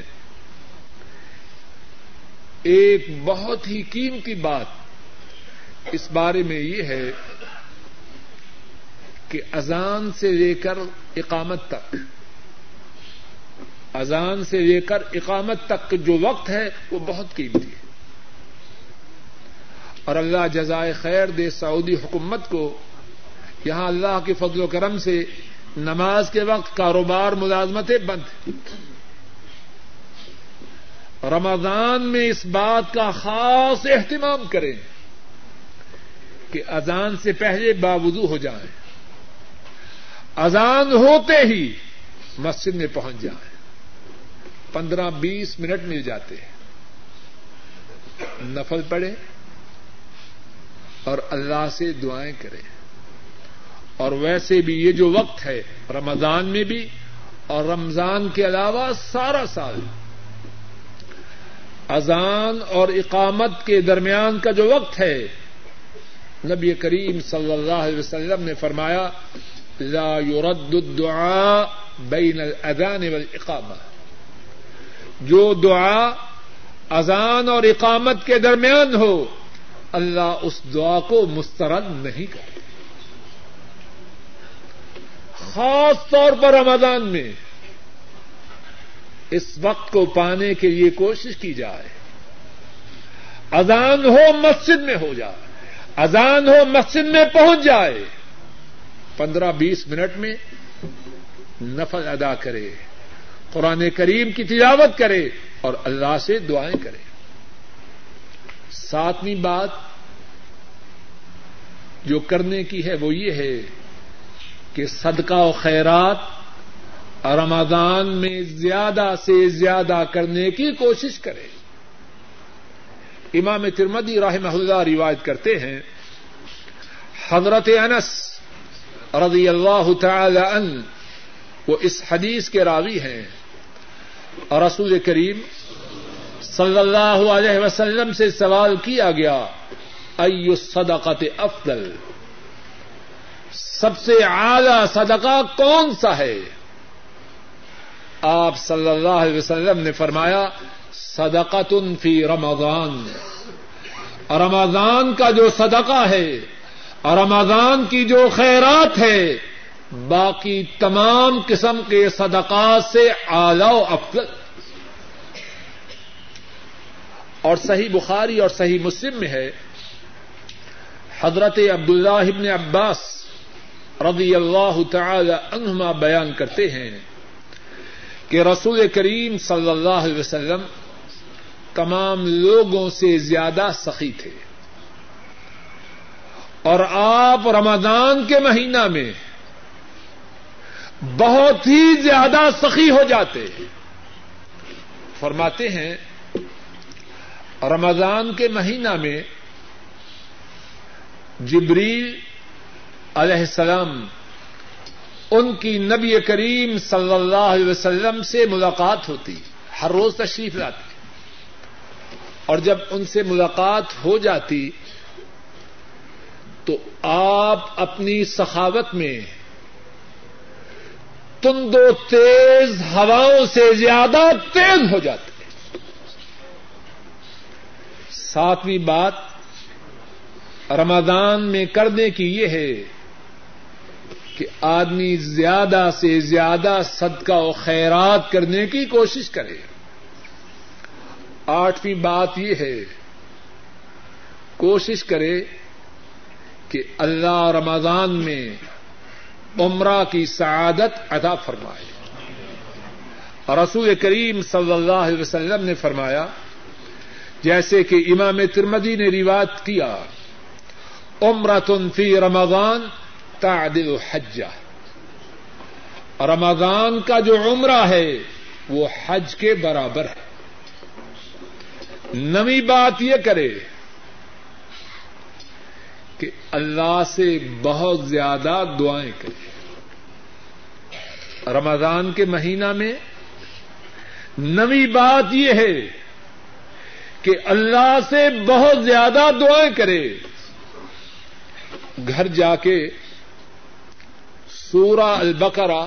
ایک بہت ہی قیمتی بات اس بارے میں یہ ہے کہ اذان سے لے کر اقامت تک اذان سے لے کر اقامت تک جو وقت ہے، وہ بہت قیمتی ہے۔ اور اللہ جزائے خیر دے سعودی حکومت کو، یہاں اللہ کے فضل و کرم سے نماز کے وقت کاروبار ملازمتیں بند رمضان میں اس بات کا خاص اہتمام کریں کہ اذان سے پہلے باوضو ہو جائیں۔ اذان ہوتے ہی مسجد میں پہنچ جائیں۔ پندرہ بیس منٹ مل جاتے ہیں۔ نفل پڑے اور اللہ سے دعائیں کریں۔ اور ویسے بھی یہ جو وقت ہے رمضان میں بھی اور رمضان کے علاوہ سارا سال۔ اذان اور اقامت کے درمیان کا جو وقت ہے، نبی کریم صلی اللہ علیہ وسلم نے فرمایا، لا يرد الدعاء بین الاذان والاقامہ۔ جو دعا اذان اور اقامت کے درمیان ہو، اللہ اس دعا کو مسترد نہیں کرے۔ خاص طور پر رمضان میں اس وقت کو پانے کے لیے کوشش کی جائے۔ اذان ہو مسجد میں ہو جائے۔ اذان ہو مسجد میں پہنچ جائے۔ پندرہ بیس منٹ میں نفل ادا کرے۔ قرآن کریم کی تجاوت کرے اور اللہ سے دعائیں کرے۔ ساتویں بات جو کرنے کی ہے وہ یہ ہے کہ صدقہ و خیرات رمضان میں زیادہ سے زیادہ کرنے کی کوشش کرے۔ امام ترمدی رحمہ اللہ روایت کرتے ہیں، حضرت انس رضی اللہ تعالی ان وہ اس حدیث کے راوی ہیں۔ اور رسول کریم صلی اللہ علیہ وسلم سے سوال کیا گیا، ایو صدقت افضل؟ سب سے اعلی صدقہ کون سا ہے؟ آپ صلی اللہ علیہ وسلم نے فرمایا صدقت فی رمضان. رمضان کا جو صدقہ ہے، رمضان کی جو خیرات ہے باقی تمام قسم کے صدقات سے اعلی و افضل۔ اور صحیح بخاری اور صحیح مسلم میں ہے۔ حضرت عبداللہ ابن عباس رضی اللہ تعالی عنہما بیان کرتے ہیں کہ رسول کریم صلی اللہ علیہ وسلم تمام لوگوں سے زیادہ سخی تھے۔ اور آپ رمضان کے مہینہ میں بہت ہی زیادہ سخی ہو جاتے فرماتے ہیں، رمضان کے مہینہ میں جبریل علیہ السلام ان کی نبی کریم صلی اللہ علیہ وسلم سے ملاقات ہوتی، ہر روز تشریف لاتی اور جب ان سے ملاقات ہو جاتی، تو آپ اپنی سخاوت میں تند و تیز ہواؤں سے زیادہ تیز ہو جاتے ساتویں بات رمضان میں کرنے کی یہ ہے کہ آدمی زیادہ سے زیادہ صدقہ و خیرات کرنے کی کوشش کرے۔ آٹھویں بات یہ ہے، کوشش کرے کہ اللہ رمضان میں عمرہ کی سعادت ادا فرمائے۔ اور رسول کریم صلی اللہ علیہ وسلم نے فرمایا، جیسے کہ امام ترمدی نے روایت کیا عمرتن فی رمضان تعدل حجہ رمضان کا جو عمرہ ہے، وہ حج کے برابر ہے۔ نوی بات یہ کرے کہ اللہ سے بہت زیادہ دعائیں کرے رمضان کے مہینہ میں نوی بات یہ ہے کہ اللہ سے بہت زیادہ دعائیں کرے۔ گھر جا کے سورہ البقرہ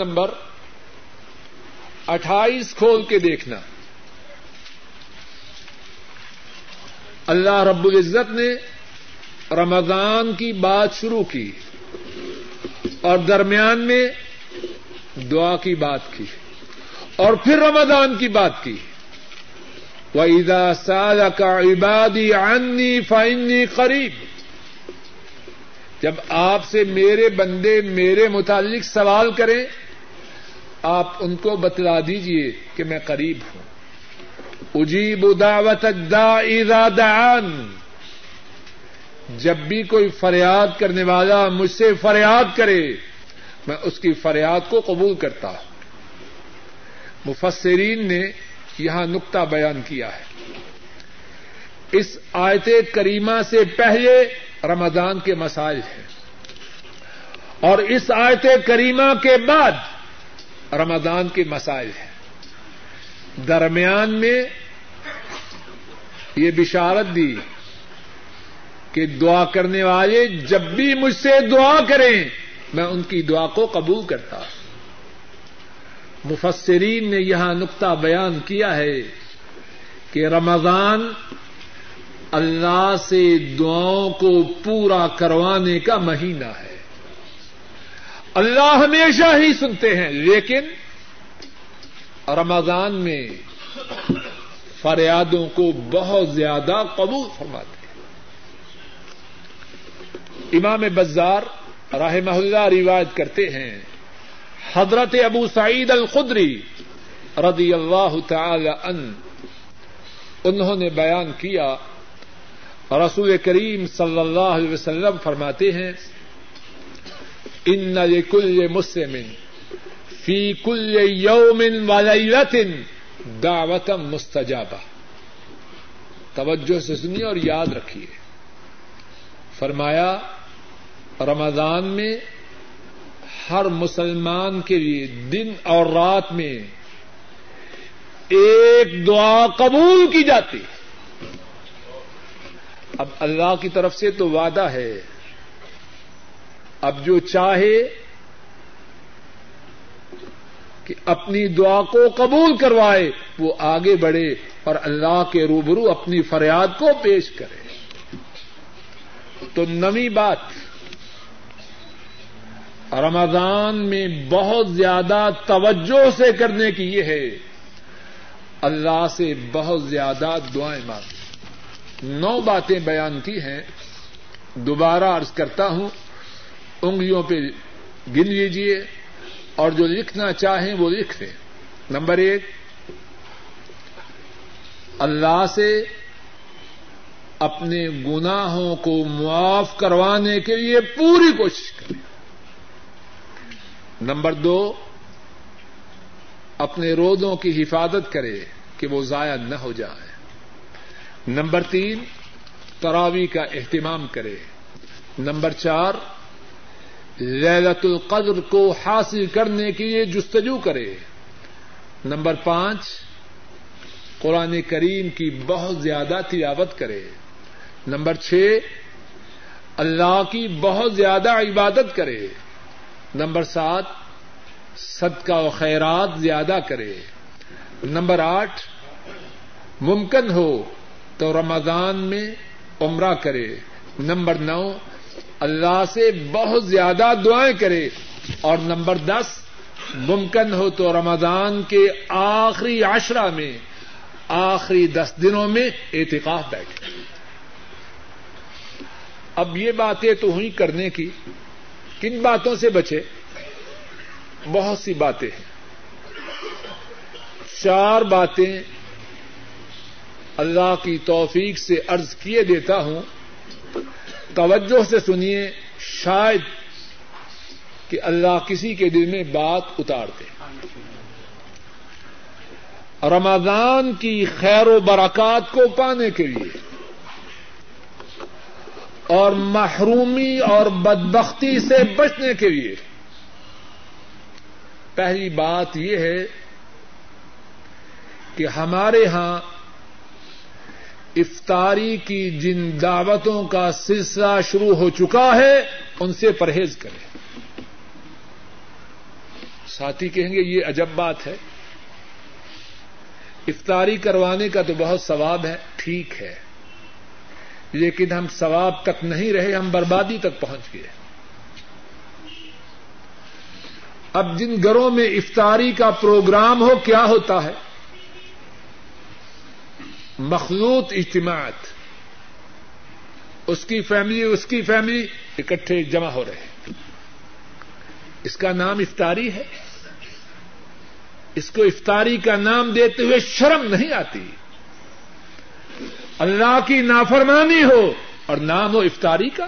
نمبر اٹھائیس کھول کے دیکھنا۔ اللہ رب العزت نے رمضان کی بات شروع کی اور درمیان میں دعا کی بات کی اور پھر رمضان کی بات کی۔ وَإِذَا سَأَلَكَ عِبَادِي عَنِّي فَإِنِّي قَرِيبٌ۔ جب آپ سے میرے بندے، میرے متعلق سوال کریں، آپ ان کو بتلا دیجیے کہ میں قریب ہوں۔ اجیب دعوت اذا دعان۔ جب بھی کوئی فریاد کرنے والا مجھ سے فریاد کرے، میں اس کی فریاد کو قبول کرتا ہوں۔ مفسرین نے یہاں نقطہ بیان کیا ہے۔ اس آیت کریمہ سے پہلے رمضان کے مسائل ہیں۔ اور اس آیت کریمہ کے بعد رمضان کے مسائل ہیں۔ درمیان میں یہ بشارت دی کہ دعا کرنے والے جب بھی مجھ سے دعا کریں، میں ان کی دعا کو قبول کرتا مفسرین نے یہاں نقطہ بیان کیا ہے کہ رمضان اللہ سے دعاؤں کو پورا کروانے کا مہینہ ہے۔ اللہ ہمیشہ ہی سنتے ہیں، لیکن رمضان میں فریادوں کو بہت زیادہ قبول فرماتے ہیں۔ امام بزار راہ محلہ روایت کرتے ہیں، حضرت ابو سعید الخدری رضی اللہ تعالی ان انہوں نے بیان کیا، رسول کریم صلی اللہ علیہ وسلم فرماتے ہیں، ان لكل مسلم فی کل یوم ولیلت دعوت مستجابہ۔ توجہ سے سنیے اور یاد رکھیے۔ فرمایا، رمضان میں ہر مسلمان کے لیے دن اور رات میں ایک دعا قبول کی جاتی۔ اب اللہ کی طرف سے تو وعدہ ہے۔ اب جو چاہے کہ اپنی دعا کو قبول کروائے، وہ آگے بڑھے اور اللہ کے روبرو اپنی فریاد کو پیش کرے۔ تو نوی بات، رمضان میں بہت زیادہ توجہ سے کرنے کی یہ ہے۔ اللہ سے بہت زیادہ دعائیں مانگ نو باتیں بیان کی ہیں۔ دوبارہ عرض کرتا ہوں، انگلیوں پہ گن لیجیے اور جو لکھنا چاہیں وہ لکھ دیں۔ نمبر ایک، اللہ سے اپنے گناہوں کو معاف کروانے کے لیے پوری کوشش کریں۔ نمبر دو، اپنے روزوں کی حفاظت کرے کہ وہ ضائع نہ ہو جائے نمبر تین تراوی کا اہتمام کرے نمبر چار للت القدر کو حاصل کرنے کے لیے جستجو کرے۔ نمبر پانچ، قرآن کریم کی بہت زیادہ تلاوت کرے۔ نمبر چھ، اللہ کی بہت زیادہ عبادت کرے۔ نمبر سات، صدقہ و خیرات زیادہ کرے۔ نمبر آٹھ، ممکن ہو تو رمضان میں عمرہ کرے۔ نمبر نو اللہ سے بہت زیادہ دعائیں کرے اور نمبر دس، ممکن ہو تو رمضان کے آخری عشرہ میں، آخری دس دنوں میں اعتکاف بیٹھے۔ اب یہ باتیں تو ہوئی کرنے کی، کن باتوں سے بچے؟ بہت سی باتیں ہیں۔ چار باتیں اللہ کی توفیق سے ارض کیے دیتا ہوں۔ توجہ سے سنیے، شاید کہ اللہ کسی کے دل میں بات اتار دے۔ رمضان کی خیر و برکات کو پانے کے لیے اور محرومی اور بدبختی سے بچنے کے لیے۔ پہلی بات یہ ہے کہ ہمارے ہاں افطاری کی جن دعوتوں کا سلسلہ شروع ہو چکا ہے، ان سے پرہیز کریں۔ ساتھی کہیں گے، یہ عجب بات ہے۔ افطاری کروانے کا تو بہت ثواب ہے، ٹھیک ہے۔ لیکن ہم ثواب تک نہیں رہے، ہم بربادی تک پہنچ گئے۔ اب جن گھروں میں افطاری کا پروگرام ہو، کیا ہوتا ہے؟ مخلوط اجتماعات۔ اس کی فیملی، اس کی فیملی اکٹھے جمع ہو رہے ہیں۔ اس کا نام افطاری ہے۔ اس کو افطاری کا نام دیتے ہوئے شرم نہیں آتی۔ اللہ کی نافرمانی ہو اور نام ہو افطاری کا۔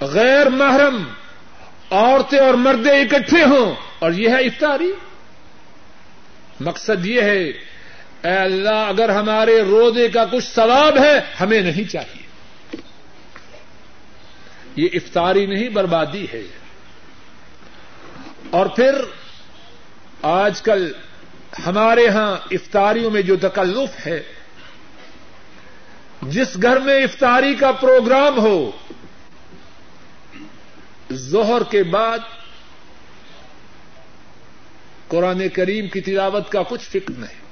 غیر محرم، عورتیں اور مردیں اکٹھے ہوں اور یہ ہے افطاری۔ مقصد یہ ہے، اے اللہ، اگر ہمارے روزے کا کچھ ثواب ہے، ہمیں نہیں چاہیے۔ یہ افطاری نہیں، بربادی ہے۔ اور پھر آج کل ہمارے ہاں افطاریوں میں جو تکلف ہے، جس گھر میں افطاری کا پروگرام ہو، ظہر کے بعد قرآن کریم کی تلاوت کا کچھ فکر نہیں۔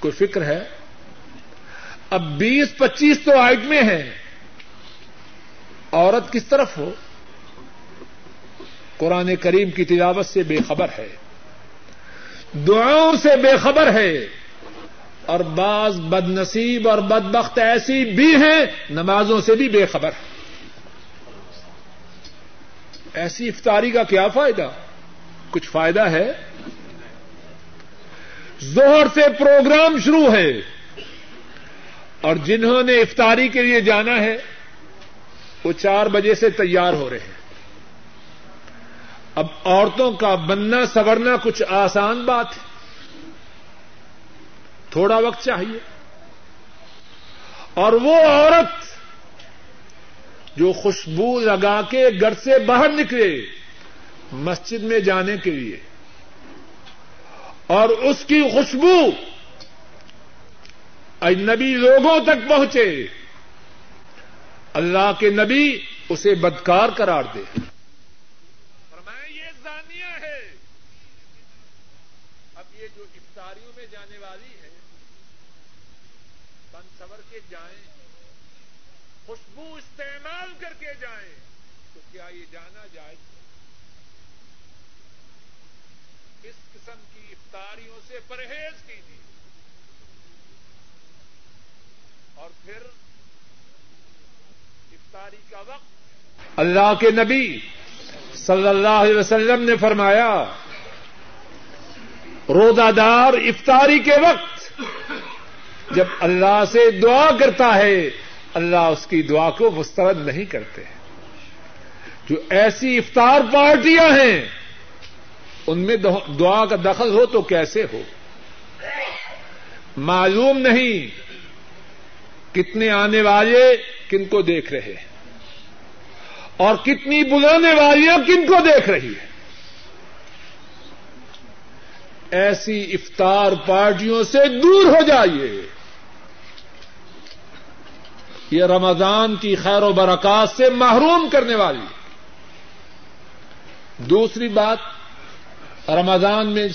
کوئی فکر ہے؟ اب بیس پچیس تو آئٹمیں ہیں عورت کس طرف ہو؟ قرآن کریم کی تلاوت سے بے خبر ہے۔ دعاؤں سے بے خبر ہے۔ اور بعض بد نصیب اور بدبخت ایسی بھی ہیں، نمازوں سے بھی بے خبر۔ ہے ایسی افطاری کا کیا فائدہ؟ کچھ فائدہ ہے؟ زہر سے پروگرام شروع ہے۔ اور جنہوں نے افطاری کے لیے جانا ہے، وہ چار بجے سے تیار ہو رہے ہیں۔ اب عورتوں کا بننا سورنا کچھ آسان بات ہے۔ تھوڑا وقت چاہیے۔ اور وہ عورت جو خوشبو لگا کے گھر سے باہر نکلے مسجد میں جانے کے لیے اور اس کی خوشبو اجنبی لوگوں تک پہنچے اللہ کے نبی اسے بدکار قرار دے فرمائیں یہ زانیہ ہے۔ اب یہ جو افطاریوں میں جانے والی ہے بن سور کے جائیں، خوشبو استعمال کر کے جائیں، تو کیا یہ جانا پرہیز کیجیے۔ اور پھر افطاری کا وقت۔ اللہ کے نبی صلی اللہ علیہ وسلم نے فرمایا روزہ دار افطاری کے وقت جب اللہ سے دعا کرتا ہے، اللہ اس کی دعا کو مسترد نہیں کرتے۔ جو ایسی افطار پارٹیاں ہیں ان میں دعا کا دخل ہو تو کیسے ہو؟ معلوم نہیں کتنے آنے والے کن کو دیکھ رہے ہیں اور کتنی بلانے والیاں کن کو دیکھ رہی ہے ایسی افطار پارٹیوں سے دور ہو جائیے۔ یہ رمضان کی خیر و برکات سے محروم کرنے والی۔ دوسری بات رمضان میں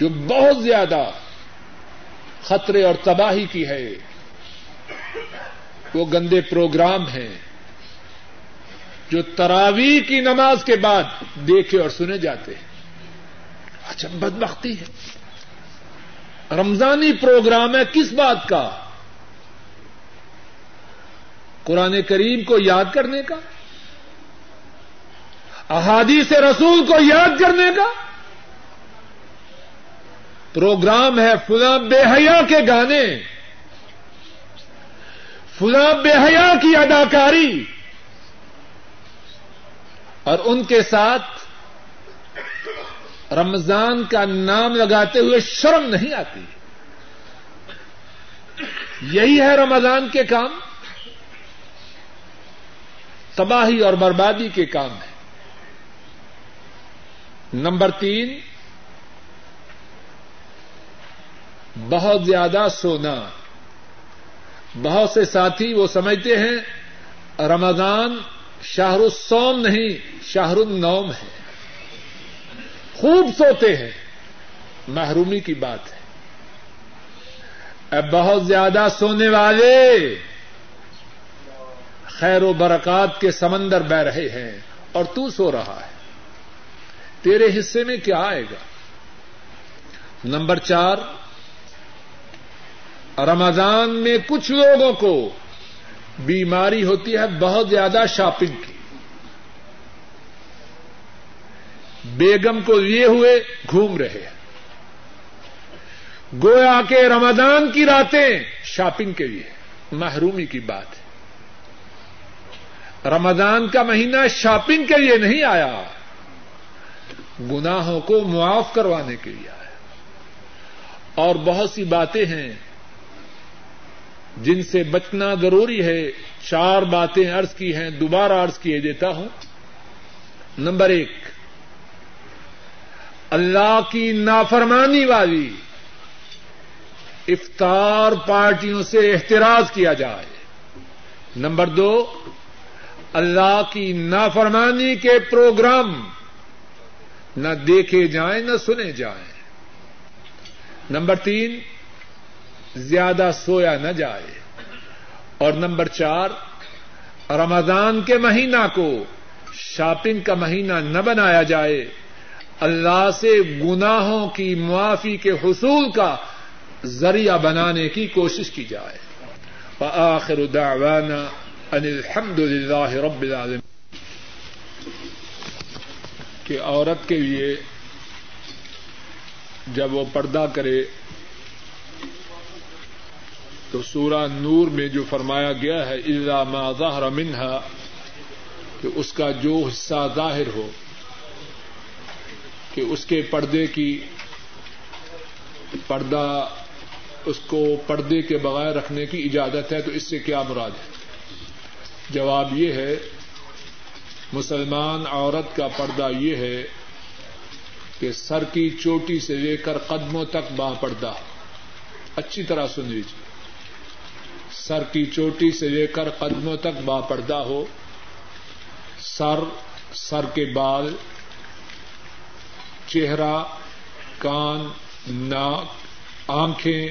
جو بہت زیادہ خطرے اور تباہی کی ہے، وہ گندے پروگرام ہیں جو تراوی کی نماز کے بعد دیکھے اور سنے جاتے ہیں۔ اچھا بدبختی ہے۔ رمضانی پروگرام ہے کس بات کا؟ قرآن کریم کو یاد کرنے کا؟ احادیث رسول کو یاد کرنے کا؟ پروگرام ہے فلاں بے حیا کے گانے۔ فلاں بے حیا کی اداکاری۔ اور ان کے ساتھ رمضان کا نام لگاتے ہوئے شرم نہیں آتی۔ یہی ہے رمضان کے کام۔ تباہی اور بربادی کے کام ہے نمبر تین بہت زیادہ سونا۔ بہت سے ساتھی وہ سمجھتے ہیں، رمضان شاہر السوم نہیں شاہر النوم ہے۔ خوب سوتے ہیں۔ محرومی کی بات ہے۔ اب بہت زیادہ سونے والے خیر و برکات کے سمندر بہ رہے ہیں اور تو سو رہا ہے۔ تیرے حصے میں کیا آئے گا؟ نمبر چار رمضان میں کچھ لوگوں کو بیماری ہوتی ہے، بہت زیادہ شاپنگ کی۔ بیگم کو لیے ہوئے گھوم رہے ہیں۔ گویا کے رمضان کی راتیں شاپنگ کے لیے، محرومی کی بات ہے۔ رمضان کا مہینہ شاپنگ کے لیے نہیں آیا، گناہوں کو معاف کروانے کے لیے آیا۔ اور بہت سی باتیں ہیں جن سے بچنا ضروری ہے، چار باتیں عرض کی ہیں، دوبارہ عرض کیے دیتا ہوں۔ نمبر ایک، اللہ کی نافرمانی والی افطار پارٹیوں سے احتراج کیا جائے۔ نمبر دو، اللہ کی نافرمانی کے پروگرام نہ دیکھے جائیں، نہ سنے جائیں۔ نمبر تین زیادہ سویا نہ جائے۔ اور نمبر چار، رمضان کے مہینہ کو شاپنگ کا مہینہ نہ بنایا جائے۔ اللہ سے گناہوں کی معافی کے حصول کا ذریعہ بنانے کی کوشش کی جائے۔ آخر دعوانا ان الحمد للہ رب العالمین۔ کہ عورت کے لیے جب وہ پردہ کرے تو سورہ نور میں جو فرمایا گیا ہے الا ما ظہر منہا کہ اس کا جو حصہ ظاہر ہو، کہ اس کے پردے کی پردہ، اس کو پردے کے بغیر رکھنے کی اجازت ہے، تو اس سے کیا مراد ہے؟ جواب یہ ہے، مسلمان عورت کا پردہ یہ ہے کہ سر کی چوٹی سے لے کر قدموں تک با پردہ۔ اچھی طرح سن لیجیے سر کی چوٹی سے لے کر قدموں تک با پردہ ہو۔ سر سر کے بال، چہرہ، کان، ناک، آنکھیں،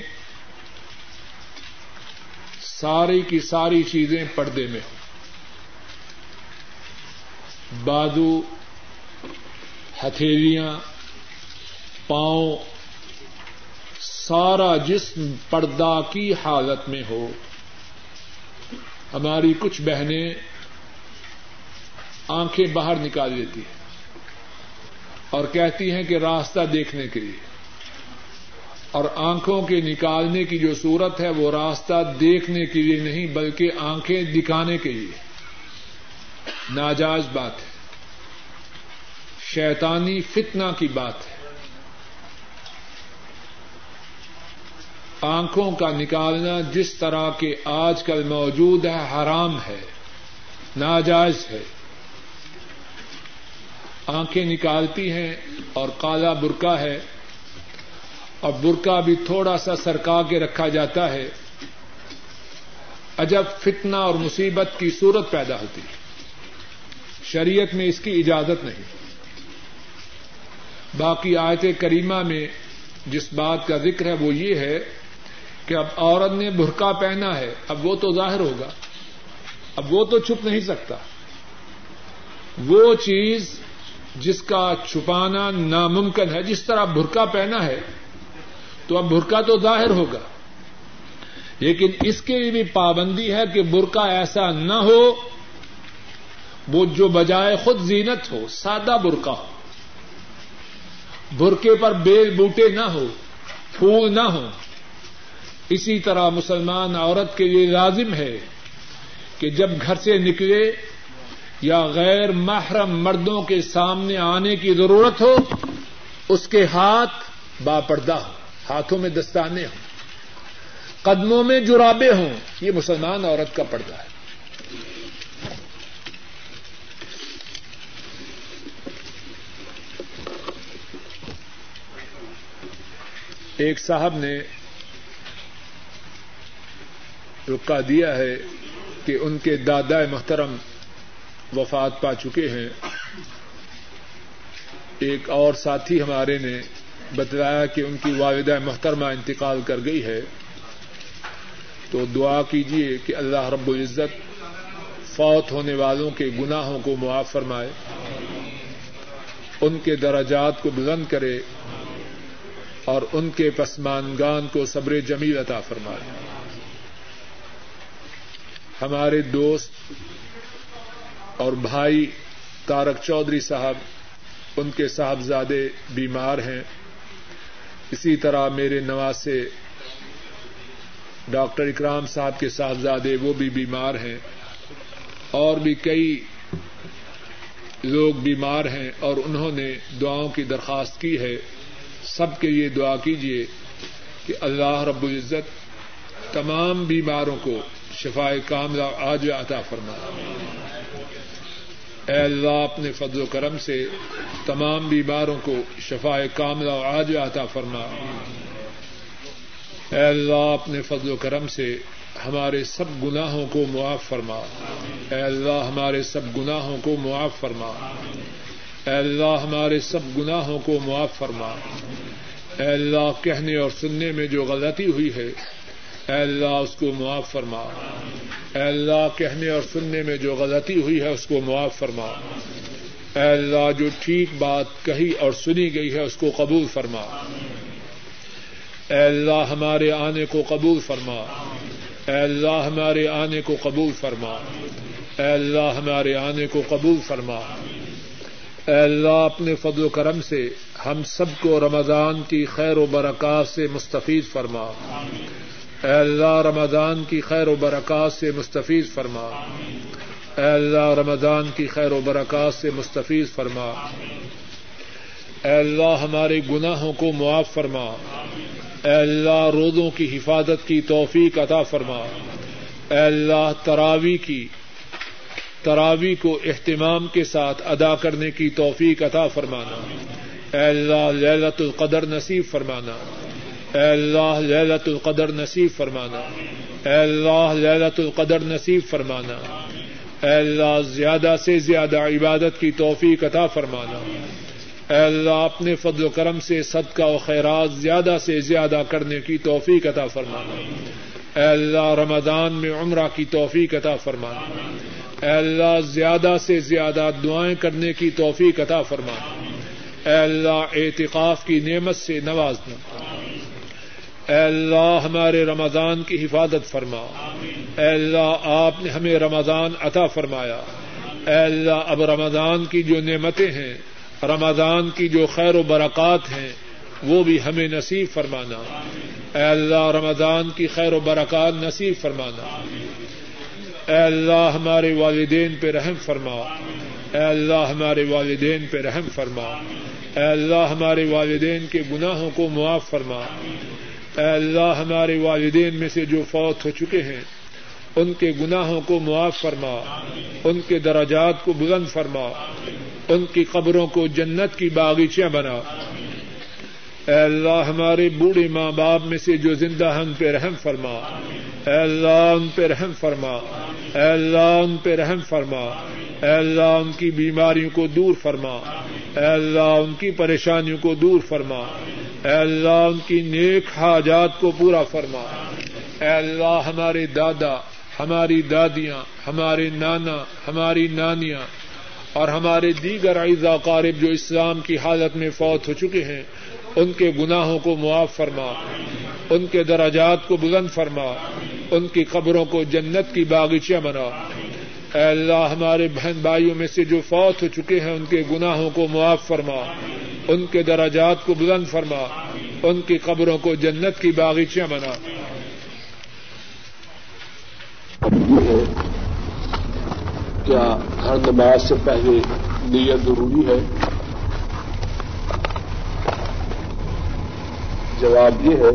ساری کی ساری چیزیں پردے میں ہوں۔ بادو ہتھیلیاں، پاؤں، سارا جسم پردہ کی حالت میں ہو۔ ہماری کچھ بہنیں آنکھیں باہر نکال لیتی ہیں اور کہتی ہیں کہ راستہ دیکھنے کے لیے اور آنکھوں کے نکالنے کی جو صورت ہے وہ راستہ دیکھنے کے لیے نہیں بلکہ آنکھیں دکھانے کے لیے۔ ناجائز بات ہے۔ شیطانی فتنہ کی بات ہے۔ آنکھوں کا نکالنا جس طرح کے آج کل موجود ہے، حرام ہے، ناجائز ہے۔ آنکھیں نکالتی ہیں اور کالا برقع ہے۔ اور برقع بھی تھوڑا سا سرکا کے رکھا جاتا ہے۔ عجب فتنہ اور مصیبت کی صورت پیدا ہوتی ہے۔ شریعت میں اس کی اجازت نہیں۔ باقی آیت کریمہ میں جس بات کا ذکر ہے وہ یہ ہے کہ اب عورت نے برقع پہنا ہے، اب وہ تو ظاہر ہوگا۔ اب وہ تو چھپ نہیں سکتا۔ وہ چیز جس کا چھپانا ناممکن ہے، جس طرح برقع پہنا ہے، تو اب برقع تو ظاہر ہوگا۔ لیکن اس کے لیے بھی پابندی ہے کہ برقع ایسا نہ ہو، وہ جو بجائے خود زینت ہو، سادہ برقع ہو۔ برقے پر بیل بوٹے نہ ہو، پھول نہ ہوں۔ اسی طرح مسلمان عورت کے لیے لازم ہے کہ جب گھر سے نکلے یا غیر محرم مردوں کے سامنے آنے کی ضرورت ہو، اس کے ہاتھ باپردہ ہوں، ہاتھوں میں دستانے ہوں، قدموں میں جرابے ہوں، یہ مسلمان عورت کا پردہ ہے۔ ایک صاحب نے رکا دیا ہے کہ ان کے دادا محترم وفات پا چکے ہیں۔ ایک اور ساتھی ہمارے نے بتلایا کہ ان کی والدہ محترمہ انتقال کر گئی ہے۔ تو دعا کیجیے کہ اللہ رب العزت فوت ہونے والوں کے گناہوں کو معاف فرمائے۔ ان کے درجات کو بلند کرے اور ان کے پسمانگان کو صبر جمیل عطا فرمائے۔ ہمارے دوست اور بھائی تارک چودھری صاحب، ان کے صاحبزادے بیمار ہیں۔ اسی طرح میرے نواسے ڈاکٹر اکرام صاحب کے صاحبزادے وہ بھی بیمار ہیں۔ اور بھی کئی لوگ بیمار ہیں اور انہوں نے دعاؤں کی درخواست کی ہے۔ سب کے لیے دعا کیجیے کہ اللہ رب العزت تمام بیماروں کو شفا کاملہ آج عطا فرما۔ اے اللہ، اپنے فضل و کرم سے تمام بیماروں کو شفا کاملہ آج عطا فرما۔ اے اللہ، اپنے فضل و کرم سے ہمارے سب گناہوں کو معاف فرما۔ اے اللہ، ہمارے سب گناہوں کو معاف فرما۔ اے اللہ، ہمارے سب گناہوں کو معاف فرما۔ اے اللہ کہنے اور سننے میں جو غلطی ہوئی ہے اے اللہ اس کو معاف فرما۔ اے اللہ کہنے اور سننے میں جو غلطی ہوئی ہے اس کو معاف فرما۔ اے اللہ جو ٹھیک بات کہی اور سنی گئی ہے اس کو قبول فرما۔ اے اللہ ہمارے آنے کو قبول فرما۔ اے اللہ ہمارے آنے کو قبول فرما۔ اے اللہ ہمارے آنے کو قبول فرما۔ اے اللہ اپنے فضل و کرم سے ہم سب کو رمضان کی خیر و برکات سے مستفید فرما۔ اے اللہ، رمضان کی خیر و برکات سے مستفیض فرما۔ اے اللہ، رمضان کی خیر و برکات سے مستفیض فرما۔ اے اللہ، ہمارے گناہوں کو معاف فرما۔ اے اللہ، روزوں کی حفاظت کی توفیق عطا فرما۔ اے اللہ، تراوی کی، تراوی کو اہتمام کے ساتھ ادا کرنے کی توفیق عطا فرمانا۔ اے اللہ للت القدر نصیب فرمانا۔ اے اللہ للت القدر نصیب فرمانا۔ اے اللہ للت القدر نصیب فرمانا۔ اے اللہ زیادہ سے زیادہ عبادت کی توفیق عطا فرمانا۔ اے اللہ اپنے فضل و کرم سے صدقہ و خیرات زیادہ سے زیادہ کرنے کی توفیق عطا فرمانا۔ اے اللہ رمضان میں عمرہ کی توفیق عطا فرمانا۔ اے اللہ زیادہ سے زیادہ دعائیں کرنے کی توفیق عطا فرمانا۔ اے اللہ اعتقاف کی نعمت سے نوازنا۔ اے اللہ ہمارے رمضان کی حفاظت فرما۔ اے اللہ آپ نے ہمیں رمضان عطا فرمایا۔ اے اللہ اب رمضان کی جو نعمتیں ہیں، رمضان کی جو خیر و برکات ہیں، وہ بھی ہمیں نصیب فرمانا۔ اے اللہ رمضان کی خیر و برکات نصیب فرمانا۔ اے اللہ ہمارے والدین پہ رحم فرما۔ اے اللہ ہمارے والدین پہ رحم فرما۔ اے اللہ ہمارے والدین کے گناہوں کو معاف فرما۔ اے اللہ، ہمارے والدین میں سے جو فوت ہو چکے ہیں، ان کے گناہوں کو معاف فرما، ان کے دراجات کو بلند فرما، ان کی قبروں کو جنت کی باغیچیاں بنا اے اللہ ہمارے بوڑھے ماں باپ میں سے جو زندہ ہم پہ رحم فرما، اے اللہ ان پہ رحم فرما، اے اللہ ان پہ رحم فرما، اے اللہ ان کی بیماریوں کو دور فرما، اے اللہ ان کی پریشانیوں کو دور فرما، اے اللہ ان کی نیک حاجات کو پورا فرما، اے اللہ ہمارے دادا، ہماری دادیاں، ہمارے نانا، ہماری نانیاں اور ہمارے دیگر اعزا قارب جو اسلام کی حالت میں فوت ہو چکے ہیں ان کے گناہوں کو معاف فرما، ان کے دراجات کو بلند فرما، ان کی قبروں کو جنت کی باغیچیاں بنا۔ اے اللہ، ہمارے بہن بھائیوں میں سے جو فوت ہو چکے ہیں، ان کے گناہوں کو معاف فرما، ان کے دراجات کو بلند فرما، ان کی قبروں کو جنت کی باغیچیاں بنا۔ کیا ہر نماز سے پہلے نیت ضروری ہے؟ جواب یہ ہے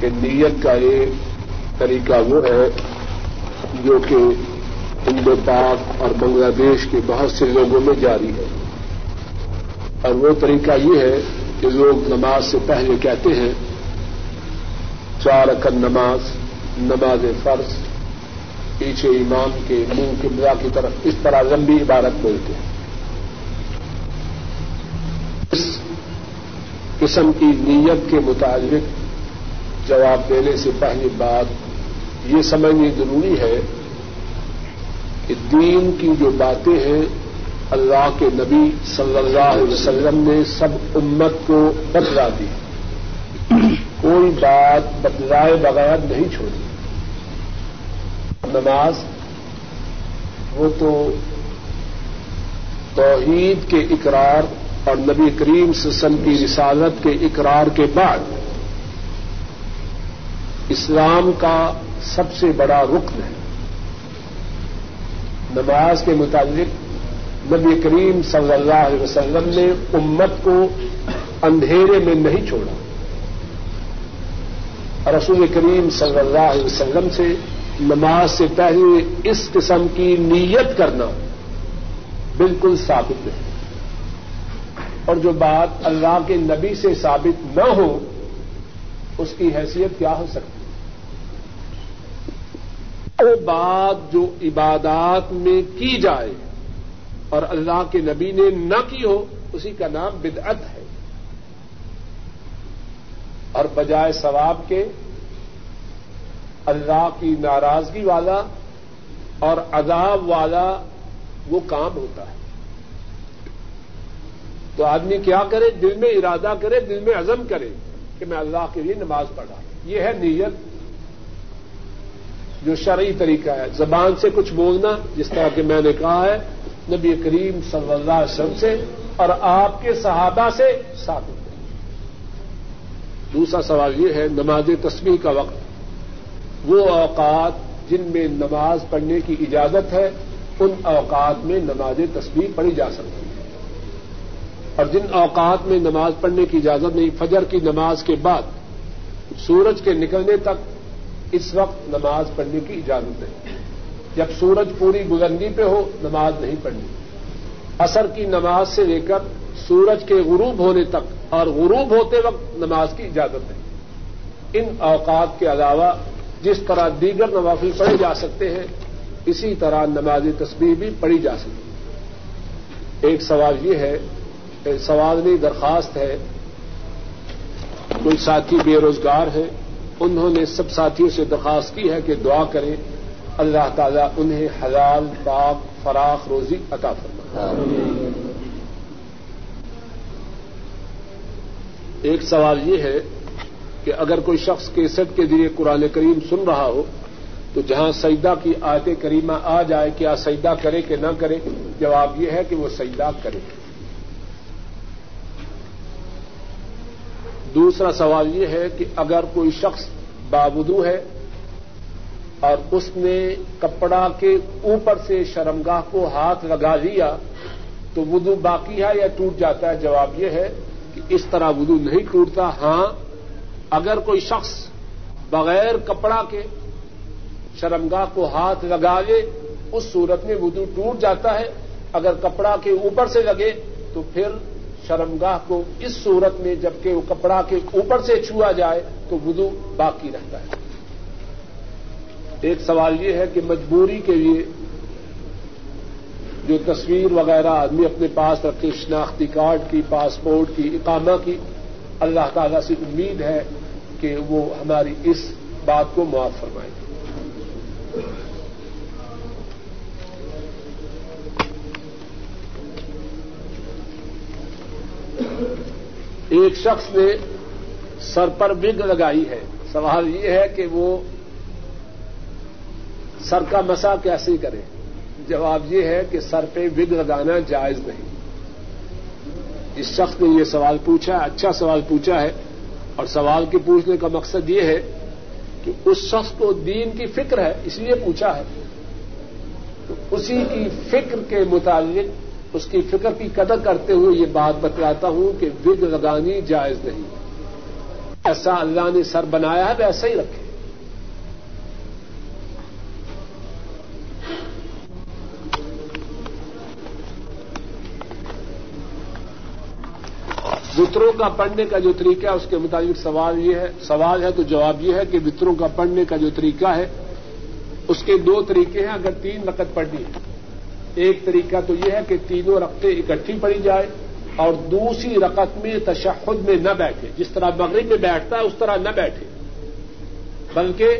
کہ نیت کا ایک طریقہ وہ ہے جو کہ ہندو پاک اور بنگلہ دیش کے بہت سے لوگوں میں جاری ہے۔ اور وہ طریقہ یہ ہے کہ لوگ نماز سے پہلے کہتے ہیں، چار اکن نماز نماز فرض، پیچھے امام کے منہ کے کی طرف اس طرح لمبی عبارت بولتے ہیں۔ اس قسم کی نیت کے مطابق جواب دینے سے پہلی بات یہ سمجھنی ضروری ہے کہ دین کی جو باتیں ہیں، اللہ کے نبی صلی اللہ علیہ وسلم نے سب امت کو بتلا دی۔ کوئی بات بتلائے بغیر نہیں چھوڑی۔ نماز، وہ تو توحید کے اقرار اور نبی کریم سسن کی رسالت کے اقرار کے بعد اسلام کا سب سے بڑا رکن ہے۔ نماز کے متعلق نبی کریم صلی اللہ علیہ وسلم نے امت کو اندھیرے میں نہیں چھوڑا۔ رسول کریم صلی اللہ علیہ وسلم سے نماز سے پہلے اس قسم کی نیت کرنا بالکل ثابت ہے۔ اور جو بات اللہ کے نبی سے ثابت نہ ہو، اس کی حیثیت کیا ہو سکتی؟ وہ بات جو عبادات میں کی جائے اور اللہ کے نبی نے نہ کی ہو، اسی کا نام بدعت ہے۔ اور بجائے ثواب کے، اللہ کی ناراضگی والا اور عذاب والا وہ کام ہوتا ہے۔ تو آدمی کیا کرے؟ دل میں ارادہ کرے، دل میں عزم کرے کہ میں اللہ کے لیے نماز پڑھا۔ یہ ہے نیت۔ جو شرعی طریقہ ہے۔ زبان سے کچھ بولنا، جس طرح کہ میں نے کہا ہے، نبی کریم صلی اللہ علیہ وسلم سے اور آپ کے صحابہ سے ثابت ہے۔ دوسرا سوال یہ ہے، نماز تصویر کا وقت۔ وہ اوقات جن میں نماز پڑھنے کی اجازت ہے، ان اوقات میں نماز تصویر پڑھی جا سکتی ہے۔ اور جن اوقات میں نماز پڑھنے کی اجازت نہیں، فجر کی نماز کے بعد سورج کے نکلنے تک اس وقت نماز پڑھنے کی اجازت نہیں۔ جب سورج پوری بلندی پہ ہو، نماز نہیں پڑھنی۔ اثر کی نماز سے لے کر سورج کے غروب ہونے تک اور غروب ہوتے وقت نماز کی اجازت ہے ان اوقات کے علاوہ جس طرح دیگر نوافل پڑھے جا سکتے ہیں، اسی طرح نماز تصویر بھی پڑھی جا سکتی۔ ایک سوال یہ ہے سوال نہیں، درخواست ہے۔ کوئی ساتھی بے روزگار ہے، انہوں نے سب ساتھیوں سے درخواست کی ہے کہ دعا کریں۔ اللہ تعالیٰ انہیں حلال، پاک، فراخ، روزی عطا فرما ایک سوال یہ ہے کہ اگر کوئی شخص کیسٹ کے ذریعے قرآن کریم سن رہا ہو، تو جہاں سجدہ کی آیت کریمہ آ جائے، کیا سجدہ کرے کہ نہ کرے؟ جواب یہ ہے کہ وہ سجدہ کرے۔ دوسرا سوال یہ ہے کہ اگر کوئی شخص بابدو ہے اور اس نے کپڑا کے اوپر سے شرمگاہ کو ہاتھ لگا لیا تو ودو باقی ہے یا ٹوٹ جاتا ہے؟ جواب یہ ہے کہ اس طرح ودو نہیں ٹوٹتا۔ ہاں اگر کوئی شخص بغیر کپڑا کے شرمگاہ کو ہاتھ لگا لے، اس صورت میں ودو ٹوٹ جاتا ہے۔ اگر کپڑا کے اوپر سے لگے تو پھر شرمگاہ کو اس صورت میں جبکہ وہ کپڑا کے اوپر سے چھوا جائے تو ودو باقی رہتا ہے۔ ایک سوال یہ ہے کہ مجبوری کے لیے جو تصویر وغیرہ آدمی اپنے پاس رکھے، شناختی کارڈ کی، پاسپورٹ کی، اقامہ کی، اللہ تعالی سے امید ہے کہ وہ ہماری اس بات کو معاف فرمائیں گے ایک شخص نے سر پر بگ لگائی ہے۔ سوال یہ ہے کہ وہ سر کا مسا کیسے کرے؟ جواب یہ ہے کہ سر پہ وگ لگانا جائز نہیں۔ جس شخص نے یہ سوال پوچھا اچھا سوال پوچھا ہے۔ اور سوال کے پوچھنے کا مقصد یہ ہے کہ اس شخص کو دین کی فکر ہے، اس لیے پوچھا ہے۔ تو اسی کی فکر کے متعلق اس کی فکر کی قدر کرتے ہوئے یہ بات بتلاتا ہوں کہ وگ لگانی جائز نہیں۔ ایسا اللہ نے سر بنایا ہے ویسا ہی رکھے۔ وطروں کا پڑھنے کا جو طریقہ ہے، اس کے مطابق سوال یہ ہے، سوال ہے تو جواب یہ ہے کہ وطروں کا پڑھنے کا جو طریقہ ہے، اس کے دو طریقے ہیں، اگر تین رقط پڑھنی ہے ایک طریقہ تو یہ ہے کہ تینوں رقطیں اکٹھی پڑھی جائے اور دوسری رقط میں تشہد میں نہ بیٹھے۔ جس طرح مغرب میں بیٹھتا ہے، اس طرح نہ بیٹھے۔ بلکہ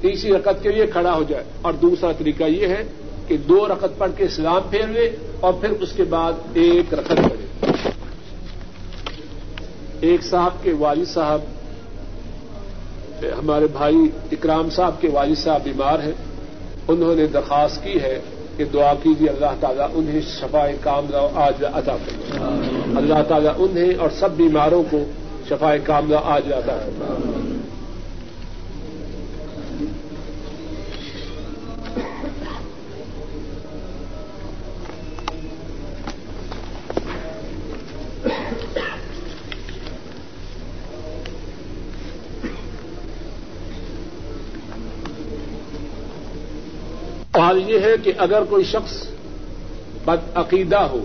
تیسری رقط کے لیے کھڑا ہو جائے۔ اور دوسرا طریقہ یہ ہے کہ دو رقط پڑھ کے اسلام پھیر لے اور پھر اس کے بعد ایک رقط پڑھے۔ ایک صاحب کے والد صاحب، ہمارے بھائی اکرام صاحب کے والد صاحب بیمار ہیں۔ انہوں نے درخواست کی ہے کہ دعا کیجیے اللہ تعالیٰ انہیں شفا کاملہ آج ادا کر اللہ تعالیٰ انہیں اور سب بیماروں کو شفا کاملہ آج ادا کر حال یہ ہے کہ اگر کوئی شخص بدعقیدہ ہو،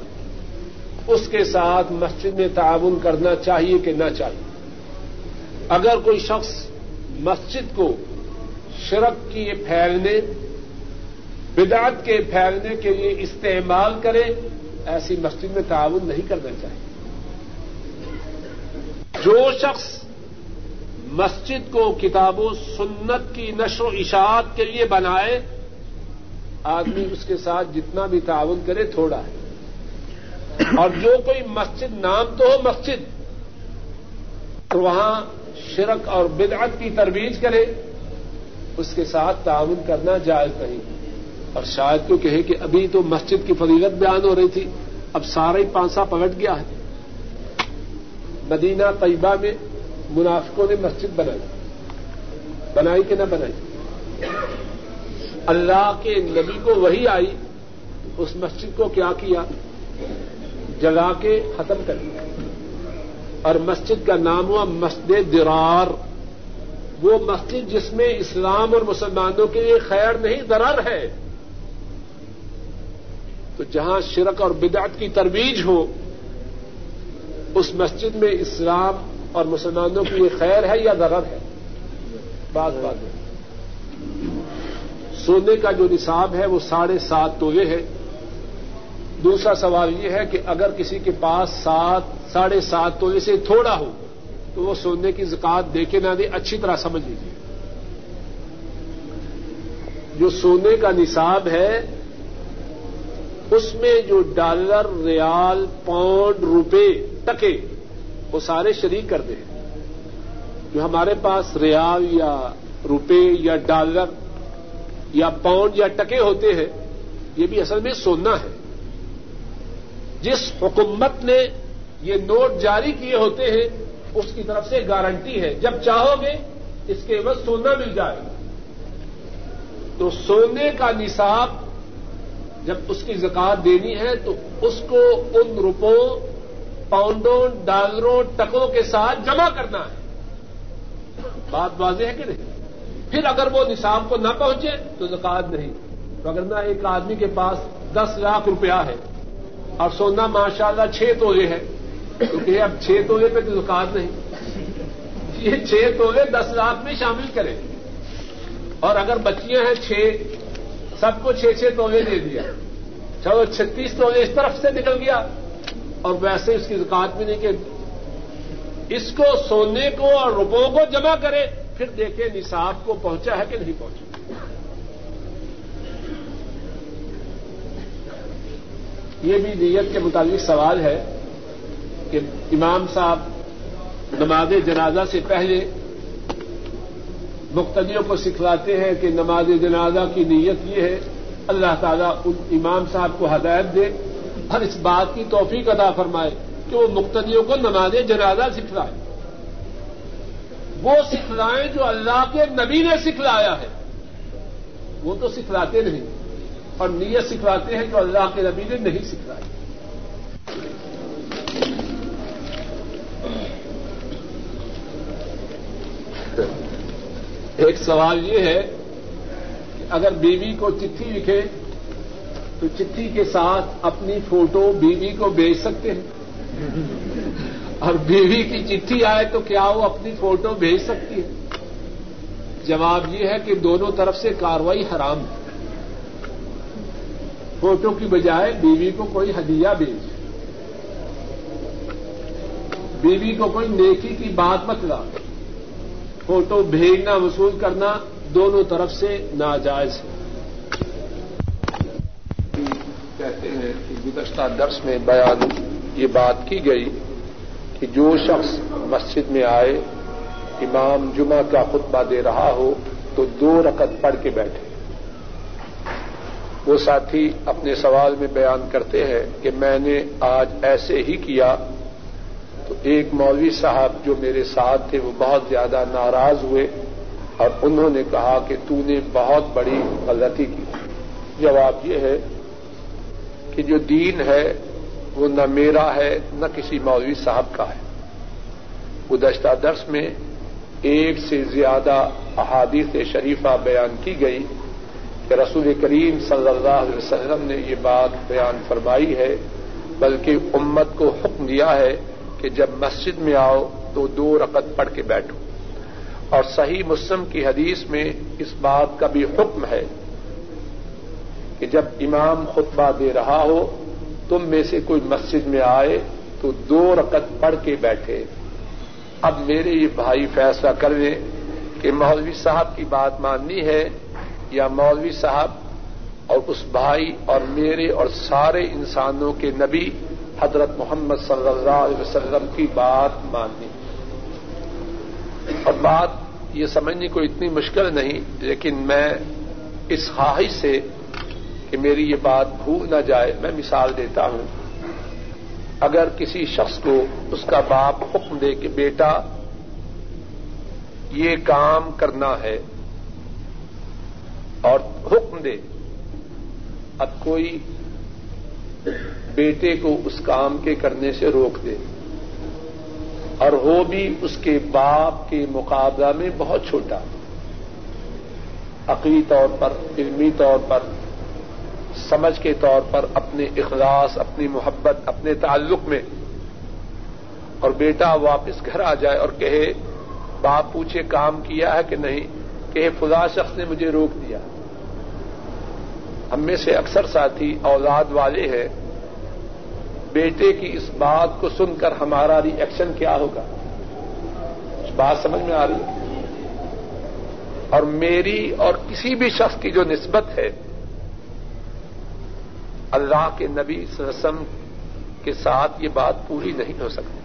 اس کے ساتھ مسجد میں تعاون کرنا چاہیے کہ نہ چاہیے؟ اگر کوئی شخص مسجد کو شرک کی پھیلنے، بدعت کے پھیلنے کے لیے استعمال کرے، ایسی مسجد میں تعاون نہیں کرنا چاہیے۔ جو شخص مسجد کو کتاب و سنت کی نشر و اشاعت کے لیے بنائے آدمی اس کے ساتھ جتنا بھی تعاون کرے، تھوڑا ہے۔ اور جو کوئی مسجد، نام تو ہو مسجد، تو وہاں شرک اور بدعت کی ترویج کرے، اس کے ساتھ تعاون کرنا جائز نہیں۔ اور شاید کیوں کہے کہ ابھی تو مسجد کی فضیلت بیان ہو رہی تھی، اب سارا ہی پانسا پلٹ گیا ہے۔ مدینہ طیبہ میں منافقوں نے مسجد بنائی۔ بنائی کہ نہ بنائی؟ اللہ کے نبی کو وہی آئی، اس مسجد کو کیا کیا؟ جگا کے ختم کر دیا۔ اور مسجد کا نام ہوا مسجد درار۔ وہ مسجد جس میں اسلام اور مسلمانوں کے لیے خیر نہیں درار ہے۔ تو جہاں شرک اور بدعت کی ترویج ہو، اس مسجد میں اسلام اور مسلمانوں کے لیے خیر ہے یا ضرر ہے؟ بات بات ہے سونے کا جو نصاب ہے وہ ساڑھے سات تولے ہے۔ دوسرا سوال یہ ہے کہ اگر کسی کے پاس سات، ساڑھے سات تولے سے تھوڑا ہو، تو وہ سونے کی زکات دے کے نہ دے، اچھی طرح سمجھ لیجیے جو سونے کا نصاب ہے، اس میں جو ڈالر، ریال، پاؤنڈ، روپے ٹکے، وہ سارے شریک کرتے ہیں جو ہمارے پاس ریال یا روپے یا ڈالر یا پاؤنڈ یا ٹکے ہوتے ہیں، یہ بھی اصل میں سونا ہے۔ جس حکومت نے یہ نوٹ جاری کیے ہوتے ہیں، اس کی طرف سے گارنٹی ہے۔ جب چاہو گے، اس کے بعد سونا مل جائے۔ گا تو سونے کا نصاب جب اس کی زکات دینی ہے، تو اس کو ان روپوں، پاؤنڈوں، ڈالروں، ٹکوں کے ساتھ جمع کرنا ہے۔ بات واضح ہے کہ نہیں؟ پھر اگر وہ نصاب کو نہ پہنچے تو زکات نہیں۔ اگر نہ ایک آدمی کے پاس دس لاکھ روپیہ ہے اور سونا ماشاء اللہ چھ تولے ہے تو کہ اب چھ تولے پہ تو زکات نہیں۔ یہ چھ تولے دس لاکھ میں شامل کریں۔ اور اگر بچیاں ہیں چھ، سب کو چھ چھ تولے دے دیا۔ چلو چھتیس تولے اس طرف سے نکل گیا۔ اور ویسے اس کی زکات بھی نہیں کہ اس کو سونے کو اور روپوں کو جمع کرے۔ پھر دیکھیں نصاب کو پہنچا ہے کہ نہیں پہنچا۔ یہ بھی نیت کے متعلق سوال ہے کہ امام صاحب نماز جنازہ سے پہلے مقتدیوں کو سکھلاتے ہیں کہ نماز جنازہ کی نیت یہ ہے، اللہ تعالیٰ ان امام صاحب کو ہدایت دے اور اس بات کی توفیق ادا فرمائے کہ وہ مقتدیوں کو نماز جنازہ سکھلائے۔ وہ سکھلائیں جو اللہ کے نبی نے سکھلایا ہے۔ وہ تو سکھلاتے نہیں، اور نیت سکھلاتے ہیں جو اللہ کے نبی نے نہیں سکھلائی۔ ایک سوال یہ ہے کہ اگر بیوی کو چٹھی لکھے، تو چٹھی کے ساتھ اپنی فوٹو بیوی کو بھیج سکتے ہیں؟ اور بیوی کی چٹھی آئے تو کیا وہ اپنی فوٹو بھیج سکتی ہے؟ جواب یہ ہے کہ دونوں طرف سے کاروائی حرام ہے۔ فوٹو کی بجائے بیوی کو کوئی ہدیہ بھیج۔ بیوی کو کوئی نیکی کی بات مت لا۔ فوٹو بھیجنا، وصول کرنا دونوں طرف سے ناجائز ہے۔ کہتے ہیں کہ گزشتہ درس میں بیان یہ بات کی گئی کہ جو شخص مسجد میں آئے، امام جمعہ کا خطبہ دے رہا ہو، تو دو رکت پڑھ کے بیٹھے۔ وہ ساتھی اپنے سوال میں بیان کرتے ہیں کہ میں نے آج ایسے ہی کیا۔ تو ایک مولوی صاحب جو میرے ساتھ تھے، وہ بہت زیادہ ناراض ہوئے اور انہوں نے کہا کہ تو نے بہت بڑی غلطی کی۔ جواب یہ ہے کہ جو دین ہے وہ نہ میرا ہے، نہ کسی مولوی صاحب کا ہے۔ گزشتہ درس میں ایک سے زیادہ احادیث شریفہ بیان کی گئی کہ رسول کریم صلی اللہ علیہ وسلم نے یہ بات بیان فرمائی ہے، بلکہ امت کو حکم دیا ہے کہ جب مسجد میں آؤ تو دو رقط پڑھ کے بیٹھو۔ اور صحیح مسلم کی حدیث میں اس بات کا بھی حکم ہے کہ جب امام خطبہ دے رہا ہو تم میں سے کوئی مسجد میں آئے تو دو رقط پڑھ کے بیٹھے۔ اب میرے یہ بھائی فیصلہ کر لیں کہ مولوی صاحب کی بات ماننی ہے یا مولوی صاحب اور اس بھائی اور میرے اور سارے انسانوں کے نبی حضرت محمد صلی اللہ علیہ وسلم کی بات ماننی۔ اور بات یہ سمجھنے کو اتنی مشکل نہیں، لیکن میں اس خواہش سے کہ میری یہ بات بھول نہ جائے، میں مثال دیتا ہوں۔ اگر کسی شخص کو اس کا باپ حکم دے کہ بیٹا، یہ کام کرنا ہے اور حکم دے، اب کوئی بیٹے کو اس کام کے کرنے سے روک دے۔ اور وہ بھی اس کے باپ کے مقابلہ میں بہت چھوٹا۔ عقلی طور پر، علمی طور پر سمجھ کے طور پر اپنے اخلاص، اپنی محبت، اپنے تعلق میں۔ اور بیٹا واپس گھر آ جائے اور کہے، باپ پوچھے کام کیا ہے کہ نہیں؟ کہ فضا شخص نے مجھے روک دیا۔ ہم میں سے اکثر ساتھی اولاد والے ہیں۔ بیٹے کی اس بات کو سن کر ہمارا ری ایکشن کیا ہوگا؟ بات سمجھ میں آ رہی ہے؟ اور میری اور کسی بھی شخص کی جو نسبت ہے اللہ کے نبی وسلم کے ساتھ یہ بات پوری نہیں ہو سکتی۔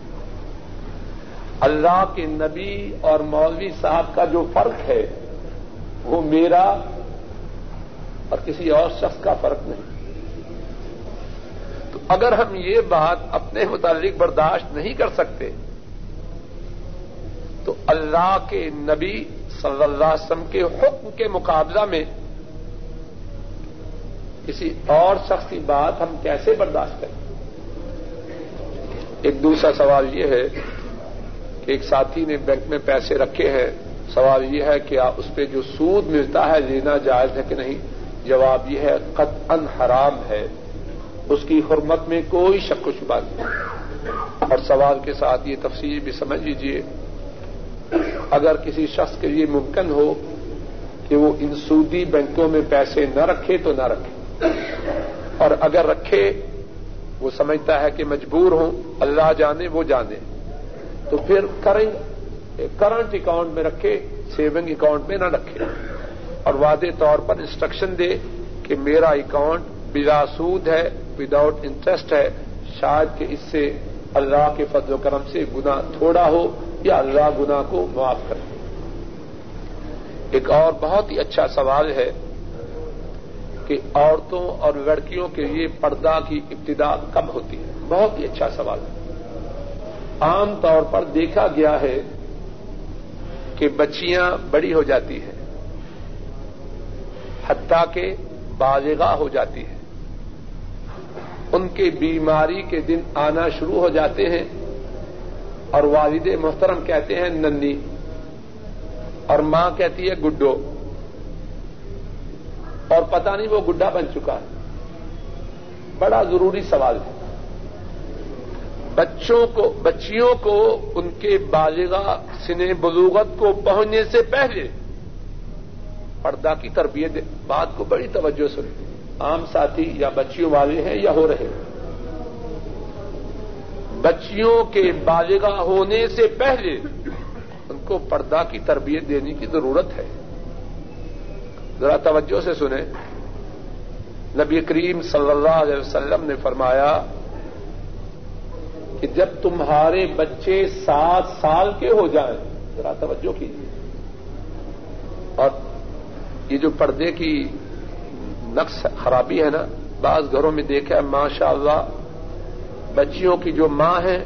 اللہ کے نبی اور مولوی صاحب کا جو فرق ہے، وہ میرا اور کسی اور شخص کا فرق نہیں۔ تو اگر ہم یہ بات اپنے متعلق برداشت نہیں کر سکتے، تو اللہ کے نبی صلی اللہ علیہ وسلم کے حکم کے مقابلہ میں کسی اور شخص کی بات ہم کیسے برداشت کریں؟ ایک دوسرا سوال یہ ہے کہ ایک ساتھی نے بینک میں پیسے رکھے ہیں۔ سوال یہ ہے کہ اس پہ جو سود ملتا ہے لینا جائز ہے کہ نہیں؟ جواب یہ ہے، قطعا حرام ہے۔ اس کی حرمت میں کوئی شک و شبہ نہیں۔ اور سوال کے ساتھ یہ تفصیل بھی سمجھ لیجیے اگر کسی شخص کے لیے ممکن ہو کہ وہ ان سودی بینکوں میں پیسے نہ رکھے تو نہ رکھے۔ اور اگر رکھے، وہ سمجھتا ہے کہ مجبور ہوں، اللہ جانے، وہ جانے۔ تو پھر کرنٹ اکاؤنٹ میں رکھے سیونگ اکاؤنٹ میں نہ رکھے۔ اور واضح طور پر انسٹرکشن دے کہ میرا اکاؤنٹ بلا سود ہے وداؤٹ انٹرسٹ ہے۔ شاید کہ اس سے اللہ کے فضل و کرم سے گنا تھوڑا ہو یا اللہ گنا کو معاف کر دے ایک اور بہت ہی اچھا سوال ہے۔ کہ عورتوں اور لڑکیوں کے لیے پردہ کی ابتدا کب ہوتی ہے۔ بہت ہی اچھا سوال ہے۔ عام طور پر دیکھا گیا ہے کہ بچیاں بڑی ہو جاتی ہیں، حتیٰ کہ بالغاہ ہو جاتی ہے ان کے بیماری کے دن آنا شروع ہو جاتے ہیں اور والد محترم کہتے ہیں، ننی۔ اور ماں کہتی ہے، گڈو۔ اور پتہ نہیں وہ گڈا بن چکا ہے۔ بڑا ضروری سوال ہے۔ بچوں کو، بچیوں کو ان کے بالغا سن بلوغت کو پہنچنے سے پہلے پردہ کی تربیت بات کو بڑی توجہ سے عام ساتھی یا بچیوں والے ہیں یا ہو رہے ہیں۔ بچیوں کے بالغا ہونے سے پہلے ان کو پردہ کی تربیت دینے کی ضرورت ہے۔ ذرا توجہ سے سنیں۔ نبی کریم صلی اللہ علیہ وسلم نے فرمایا کہ جب تمہارے بچے سات سال کے ہو جائیں، ذرا توجہ کیجیے۔ اور یہ جو پردے کی نقص خرابی ہے نا، بعض گھروں میں دیکھا ماشاء اللہ بچیوں کی جو ماں ہے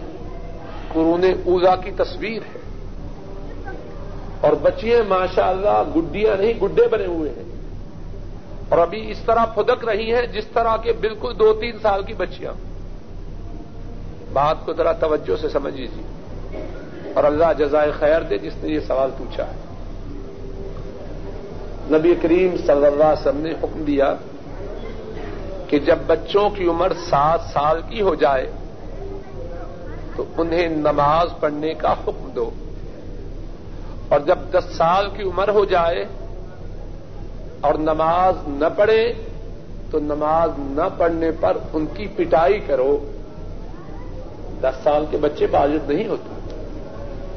قرون اوزا کی تصویر ہے۔ اور بچیاں ماشاء اللہ گڈیاں نہیں، گڈے بنے ہوئے ہیں۔ اور ابھی اس طرح پھدک رہی ہیں جس طرح کے بالکل دو تین سال کی بچیاں۔ بات کو ذرا توجہ سے سمجھ لیجیے اور اللہ جزائے خیر دے جس نے یہ سوال پوچھا ہے۔ نبی کریم صلی اللہ علیہ وسلم نے حکم دیا کہ جب بچوں کی عمر سات سال کی ہو جائے تو انہیں نماز پڑھنے کا حکم دو۔ اور جب دس سال کی عمر ہو جائے اور نماز نہ پڑھے تو نماز نہ پڑھنے پر ان کی پٹائی کرو، دس سال کے بچے بالغ نہیں ہوتے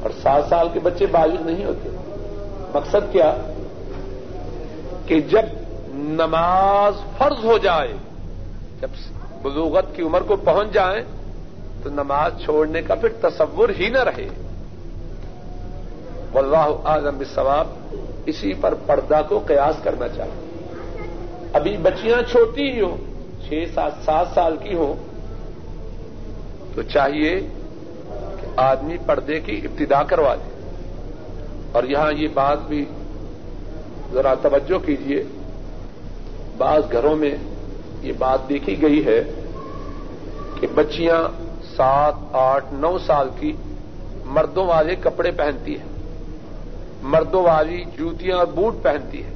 اور سات سال کے بچے بالغ نہیں ہوتے۔ مقصد کیا؟ کہ جب نماز فرض ہو جائے، جب بزوغت کی عمر کو پہنچ جائیں تو نماز چھوڑنے کا پھر تصور ہی نہ رہے۔ واللہ اعظم بالثواب اسی پر پردہ کو قیاس کرنا چاہیے ابھی بچیاں چھوٹی ہی ہوں، چھ سات سات سال کی ہوں، تو چاہیے کہ آدمی پردے کی ابتدا کروا دے۔ اور یہاں یہ بات بھی ذرا توجہ کیجیے بعض گھروں میں یہ بات دیکھی گئی ہے کہ بچیاں سات، آٹھ، نو سال کی مردوں والے کپڑے پہنتی ہیں۔ مردوں والی جوتیاں اور بوٹ پہنتی ہے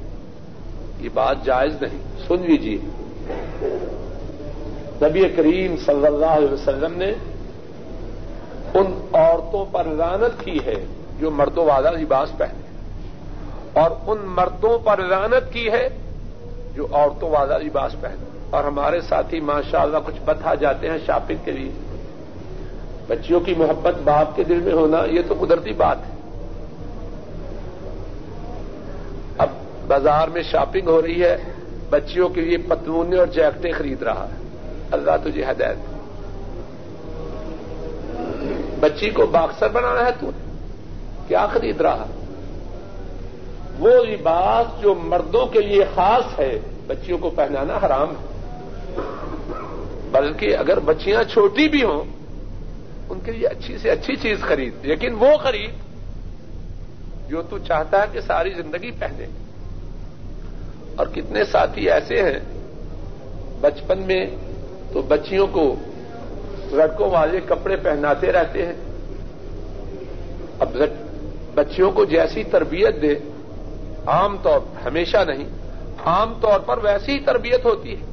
یہ بات جائز نہیں۔ سن لیجیے نبی کریم صلی اللہ علیہ وسلم نے ان عورتوں پر لانت کی ہے جو مردوں والا لباس پہنے اور ان مردوں پر لانت کی ہے جو عورتوں والا لباس پہنے اور ہمارے ساتھی ماشاء اللہ کچھ بتا جاتے ہیں شاپنگ کے لیے۔ بچیوں کی محبت باپ کے دل میں ہونا یہ تو قدرتی بات ہے اب بازار میں شاپنگ ہو رہی ہے، بچیوں کے لیے پتلونے اور جیکٹیں خرید رہا ہے۔ اللہ تجھے ہدایت بچی کو باکسر بنانا ہے تو کیا خرید رہا؟ وہ لباس جو مردوں کے لیے خاص ہے، بچیوں کو پہنانا حرام ہے۔ بلکہ اگر بچیاں چھوٹی بھی ہوں، ان کے لیے اچھی سے اچھی چیز خرید۔ لیکن وہ خرید جو تو چاہتا ہے کہ ساری زندگی پہنے۔ اور کتنے ساتھی ایسے ہیں بچپن میں تو بچیوں کو لڑکوں والے کپڑے پہناتے رہتے ہیں۔ اب بچیوں کو جیسی تربیت دے، عام طور ہمیشہ نہیں، عام طور پر ویسی ہی تربیت ہوتی ہے۔